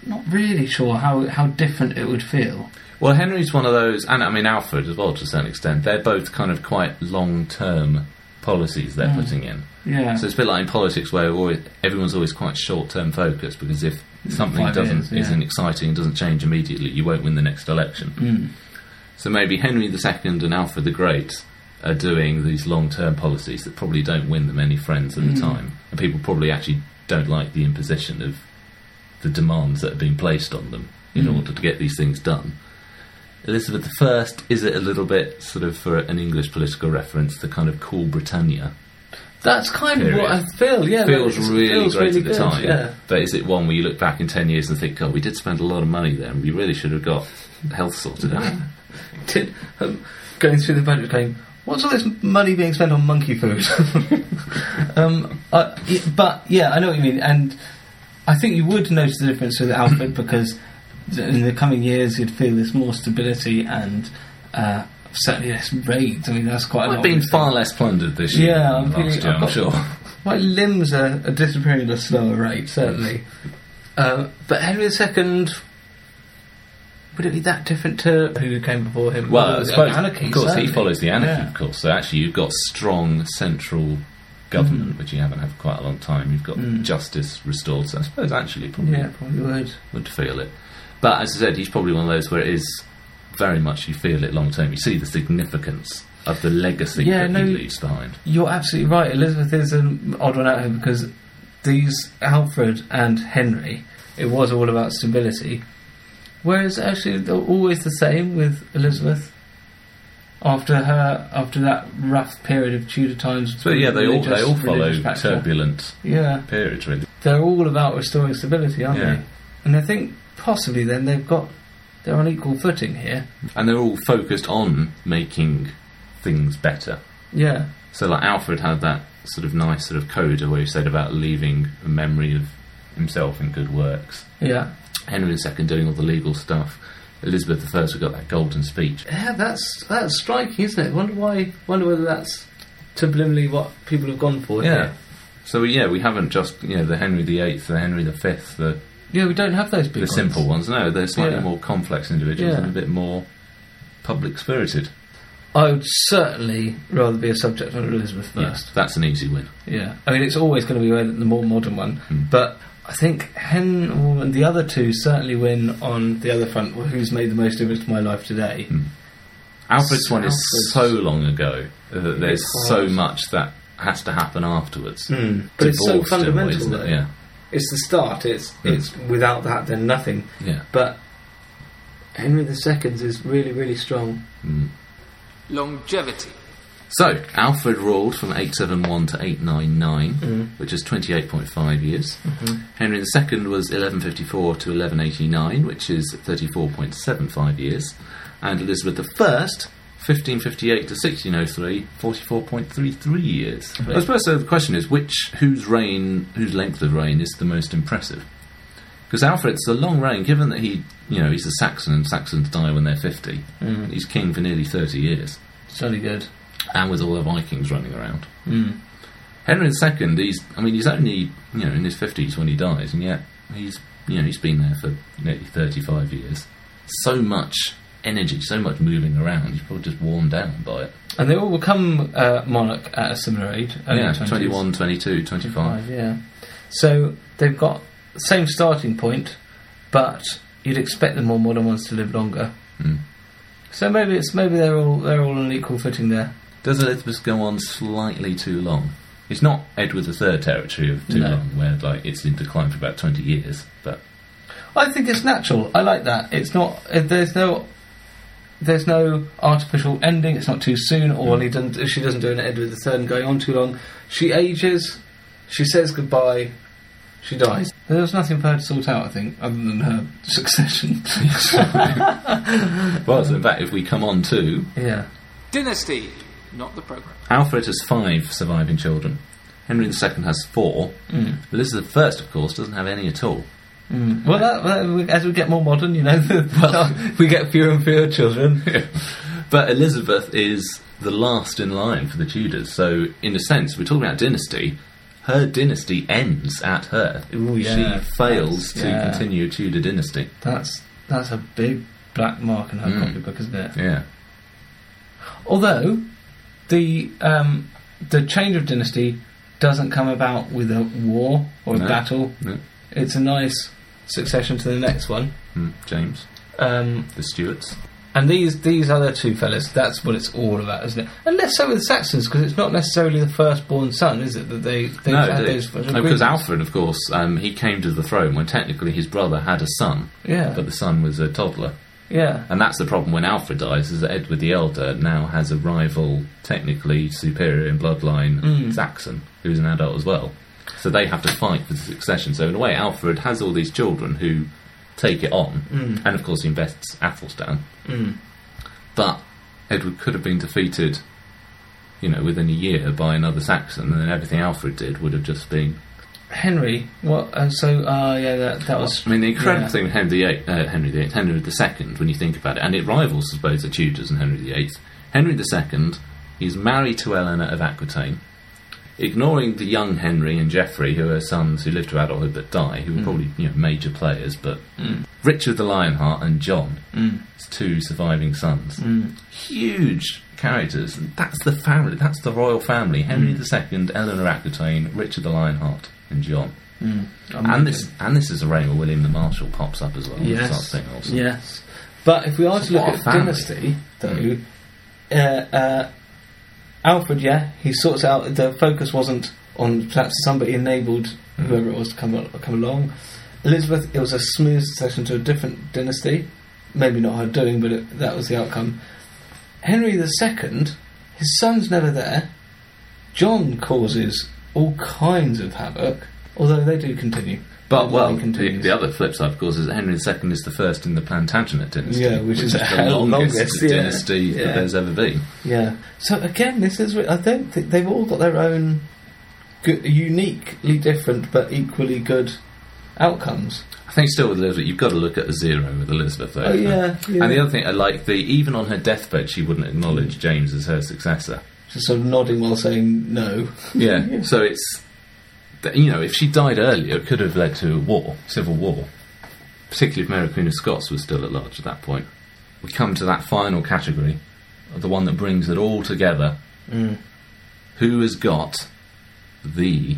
not really sure how how different it would feel. Well, Henry's one of those, and I mean Alfred as well to a certain extent. They're both kind of quite long term policies they're putting in. Yeah. So it's a bit like in politics where always, everyone's always quite short term focused because if something Five doesn't years, yeah. isn't exciting and doesn't change immediately, you won't win the next election. Mm. So maybe Henry II and Alfred the Great are doing these long term policies that probably don't win them any friends at the Mm. time. And people probably actually don't like the imposition of the demands that are being placed on them in Mm. order to get these things done. Elizabeth I, is it a little bit sort of for an English political reference, the kind of cool Britannia? That's kind of what I feel. Yeah, feels really feels great really at the good, time. Yeah. But is it one where you look back in 10 years and think, God, we did spend a lot of money there and we really should have got health sorted out? Did, um, going through the budget going, what's all this money being spent on monkey food? um, y- but yeah, I know what you mean, and I think you would notice the difference with Alfred because in the coming years you'd feel there's more stability and uh, certainly less raids. I mean, that's quite I've been far less plundered this year Yeah, I'm feeling- year, I'm sure. My limbs are, are disappearing at a slower rate, certainly. Uh, but Henry II, would it be that different to who came before him? Well, I Uh, suppose, anarchy, of course, certainly. he follows the anarchy, Yeah. of course. So actually, you've got strong central government, Mm. which you haven't had for quite a long time. You've got Mm. justice restored. So I suppose actually probably Yeah, probably would. would feel it. But as I said, he's probably one of those where it is very much you feel it long term. You see the significance of the legacy Yeah, that no- he leaves behind. You're absolutely right. Elizabeth is an odd one out here because these Alfred and Henry, it was all about stability. Whereas actually they're always the same with Elizabeth. After her, after that rough period of Tudor times, So yeah, they all they all follow turbulent Yeah, periods, really. they're all about restoring stability, aren't Yeah. they? And I think possibly then they've got they're on equal footing here. And they're all focused on making things better. Yeah, So like Alfred had that sort of nice sort of coda where he said about leaving a memory of himself in good works. yeah, Henry II doing all the legal stuff. Elizabeth I we got that golden speech. yeah. That's that's striking, isn't it? Wonder why? Wonder whether that's subliminally what people have gone for. here. So yeah, we haven't just you know the Henry VIII, the Henry V, the Yeah, we don't have those big the ones. simple ones. No, they're slightly Yeah. more complex individuals Yeah. and a bit more public spirited. I would certainly rather be a subject on Elizabeth first. that's an easy win. Yeah, I mean it's always going to be the more modern one, Hmm. but I think Hen and the other two certainly win on the other front. Who's made the most difference to my life today? Hmm. Alfred's one is so long ago that there's so much that has to happen afterwards. Mm. But it's so Divorced in a way, fundamental, isn't it? Yeah, It's the start. It's it's without that then nothing. yeah. But Henry II's is really really strong. Mm. Longevity. So, Alfred ruled from 871 to 899, Mm. which is 28.5 years. Mm-hmm. Henry II was 1154 to 1189, which is 34.75 years. And Elizabeth I, 1558 to 1603, 44.33 years. I suppose so the question is, which, whose reign, whose length of reign is the most impressive? Because Alfred's a long reign, given that he, you know, he's a Saxon and Saxons die when they're 50. Mm. He's king for nearly 30 years It's really good. And with all the Vikings running around. Mm. Henry II, he's I mean he's only you know in his fifties when he dies, and yet he's you know he's been there for nearly thirty five years. So much energy, so much moving around. He's probably just worn down by it. And they all become uh, monarch at a similar age. yeah, 20s. 21, 22, 25. Five, yeah. So they've got the same starting point, but you'd expect the more modern ones to live longer. Mm. So maybe it's maybe they're all they're all on equal footing there. Does Elizabeth go on slightly too long? It's not Edward III territory of too No. long, where like it's in decline for about twenty years. But I think it's natural. I like that. It's not. uh, There's no. There's no artificial ending. It's not too soon, or he doesn't. She doesn't do an Edward III and going on too long. She ages. She says goodbye. She dies. There was nothing for her to sort out. I think, other than her succession. well, so in fact, if we come on to yeah. Dynasty. Not the programme. Alfred has five surviving children. Henry II has four. Mm. Elizabeth I, of course, doesn't have any at all. Mm. Well, that, that, as we get more modern, you know, well, we get fewer and fewer children. But Elizabeth is the last in line for the Tudors. So, in a sense, we're talking about dynasty. Her dynasty ends at her. Ooh, yeah. She fails to yeah. continue a Tudor dynasty. That's that's a big black mark in her Mm. copybook, isn't it? Yeah. Although the um, the change of dynasty doesn't come about with a war or a No. battle. No. It's a nice succession to the next one. Hmm, James, Um, the Stuarts. and these these other two fellas, that's what it's all about, isn't it? And less so with the Saxons, because it's not necessarily the firstborn son, is it? That they they've No, had those no, because. Alfred, of course, um, he came to the throne when technically his brother had a son, Yeah, but the son was a toddler. Yeah, And that's the problem when Alfred dies, is that Edward the Elder now has a rival, technically superior in bloodline, Mm. Saxon, who's an adult as well. So they have to fight for the succession. So in a way, Alfred has all these children who take it on, Mm. and of course he invests Athelstan. mm. But Edward could have been defeated, you know, within a year by another Saxon, and then everything Alfred did would have just been. Henry. What? Uh, so, uh, yeah, that that was. I mean, the incredible yeah. thing with Henry VIII, uh, Henry VIII, Henry II, when you think about it, and it rivals, I suppose, the Tudors and Henry VIII. Henry II, he's married to Eleanor of Aquitaine, ignoring the young Henry and Geoffrey, who are sons who live to adulthood but die, who were probably you know major players, but Mm. Richard the Lionheart and John, Mm. his two surviving sons, Mm. huge characters. That's the family. That's the royal family. Henry II, Eleanor Aquitaine, Richard the Lionheart, and John. Mm. And this and this is a reign where William the Marshal pops up as well. Yes. saying also. Yes. But if we are to look at family. dynasty, though, uh, uh, Alfred, yeah, he sorts out. The focus wasn't on perhaps somebody enabled whoever it was to come come along. Elizabeth, it was a smooth succession to a different dynasty. Maybe not her doing, but it, that was the outcome. Henry II, his son's never there. John causes all kinds of havoc, although they do continue. But well, the, the other flip side, of course, is Henry II is the first in the Plantagenet dynasty, Yeah, which is the the longest, longest, yeah. dynasty Yeah. that there's ever been. Yeah. So again, this is. I don't think they've all got their own good, uniquely different but equally good outcomes. I think still with Elizabeth, you've got to look at a zero with Elizabeth. Though, Oh, yeah, yeah. And the other thing, I like the even on her deathbed, she wouldn't acknowledge James as her successor. Just sort of nodding while saying no. Yeah. So it's you know, if she died earlier, it could have led to a war, civil war. particularly if Mary Queen of Scots was still at large at that point. We come to that final category, the one that brings it all together. Mm. Who has got the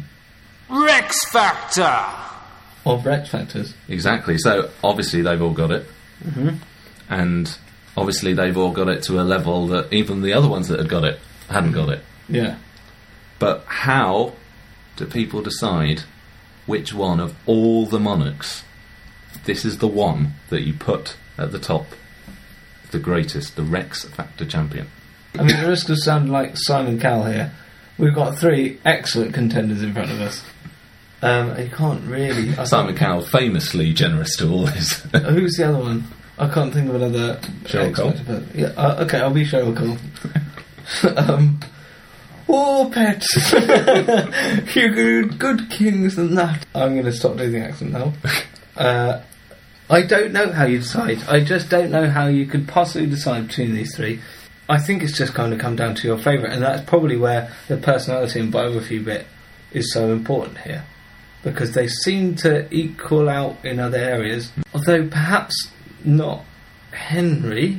Rex Factor! Of Rex Factors. exactly? So obviously they've all got it, and obviously they've all got it to a level that even the other ones that had got it hadn't got it. Yeah. But how do people decide which one of all the monarchs this is the one that you put at the top, the greatest, the Rex Factor champion? I mean, the risk of sounding like Simon Cowell here. We've got three excellent contenders in front of us. Um, you can't really. I Simon can't- Cowell, famously generous to all his. Who's the other one? I can't think of another. Cheryl Cole? expert, but- Yeah, uh, okay, I'll be Cheryl Cole. um, oh, pet. you good, good kings and that. I'm going to stop doing the accent now. Uh, I don't know how you decide. I just don't know how you could possibly decide between these three. I think it's just going to come down to your favourite, and that's probably where the personality and biography bit is so important here. Because they seem to equal out in other areas, although perhaps not Henry.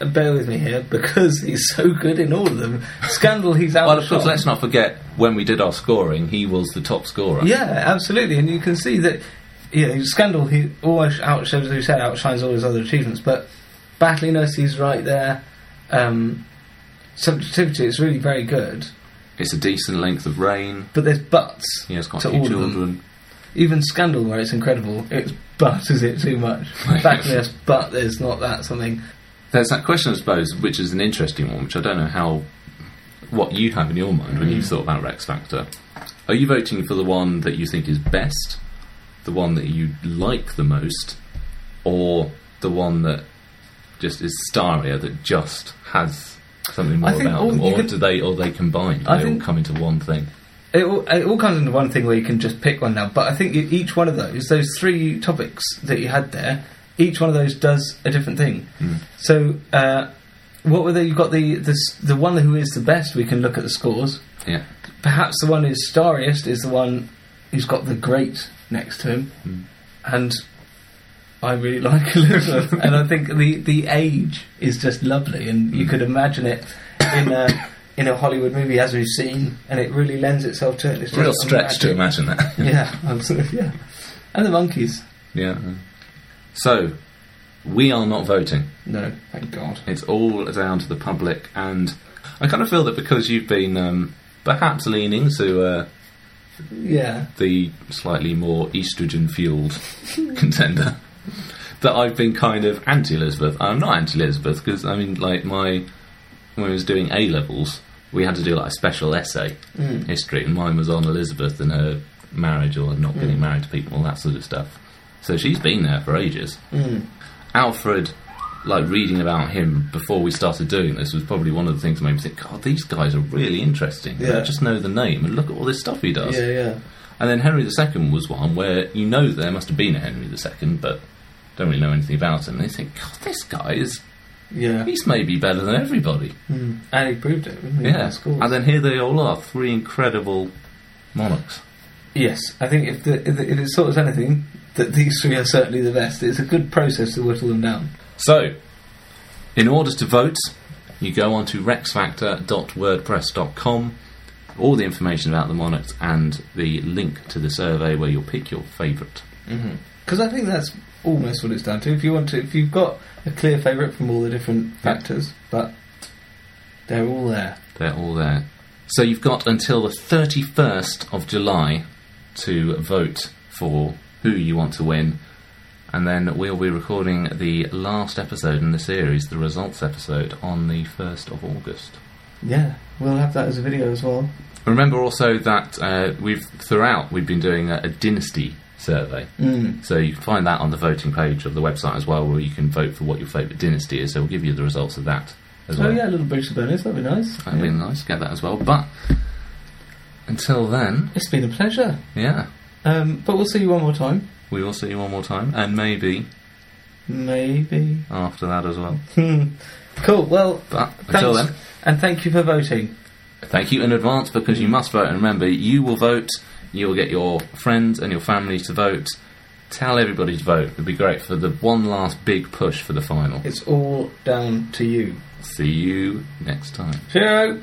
Bear with me here, because he's so good in all of them. Scandal, he's out. well, of course, let's not forget when we did our scoring, he was the top scorer. Yeah, absolutely, and you can see that. You know, Scandal, he always outshows, as you said, outshines all his other achievements. But battliness, he's right there. Um, subjectivity, it's really very good. It's a decent length of reign. But there's buts. He has got to a few all of them. children. Even Scandal, where it's incredible, it's but is it too much? Battliness, but there's not that something. There's that question, I suppose, which is an interesting one, which I don't know how what you have in your mind when you mm. thought about Rex Factor. Are you voting for the one that you think is best, the one that you like the most, or the one that just is starrier that just has something more about them, or could- do they or they combine? Do I they all come into one thing? It all, it all comes into one thing where you can just pick one now. But I think each one of those, those three topics that you had there, each one of those does a different thing. Hmm. So, uh, what were they? You've got the, the the one who is the best. We can look at the scores. Yeah. Perhaps the one who's starriest is the one who's got the great next to him, hmm. and I really like Elizabeth. and I think the the age is just lovely, and you hmm. could imagine it in a in a Hollywood movie as we've seen, and it really lends itself to it. It's Real stretch to imagine that. Yeah, absolutely. Yeah, and the monkeys. yeah. So, we are not voting. No, thank God. It's all down to the public, and I kind of feel that because you've been um, perhaps leaning to uh, Yeah, the slightly more estrogen fueled contender, that I've been kind of anti Elizabeth. I'm not anti Elizabeth because I mean, like my when I was doing A levels, we had to do like a special essay history, and mine was on Elizabeth and her marriage or not getting married to people, all that sort of stuff. So she's been there for ages. Alfred, like reading about him before we started doing this, was probably one of the things that made me think, God, these guys are really interesting. Yeah. I just know the name and look at all this stuff he does. yeah, yeah. And then Henry II was one where you know there must have been a Henry II, but don't really know anything about him. And you think, God, this guy is, Yeah, he's maybe better than everybody. mm. and he proved it. didn't he, Yeah. And then here they all are, three incredible monarchs. Yes, I think if, the, if, the, if it sorts anything, that these three are certainly the best. It's a good process to whittle them down. So, in order to vote, you go on to rexfactor.wordpress.com. All the information about the monarchs and the link to the survey where you'll pick your favourite. Mm-hmm. Because I think that's almost what it's down to. If you want to, if you've got a clear favourite from all the different factors, but they're all there. They're all there. So you've got until the 31st of July to vote for who you want to win. And then we'll be recording the last episode in the series, the results episode, on the 1st of August. Yeah, we'll have that as a video as well. Remember also that uh, we've throughout we've been doing a, a dynasty survey, Mm. so you can find that on the voting page of the website as well, where you can vote for what your favourite dynasty is. So we'll give you the results of that as well. Oh yeah, a little British bonus. That'd be nice. That'd be Yeah. nice. Get that as well. But until then, It's been a pleasure. yeah, Um, but we'll see you one more time. we will see you one more time, and maybe Maybe. after that as well. Hmm. Cool. Well, But until thanks, then, and thank you for voting. thank you in advance because you must vote. And remember, you will vote. You will get your friends and your family to vote, Tell everybody to vote. It'd be great for the one last big push for the final. It's all down to you. See you next time. Cheerio!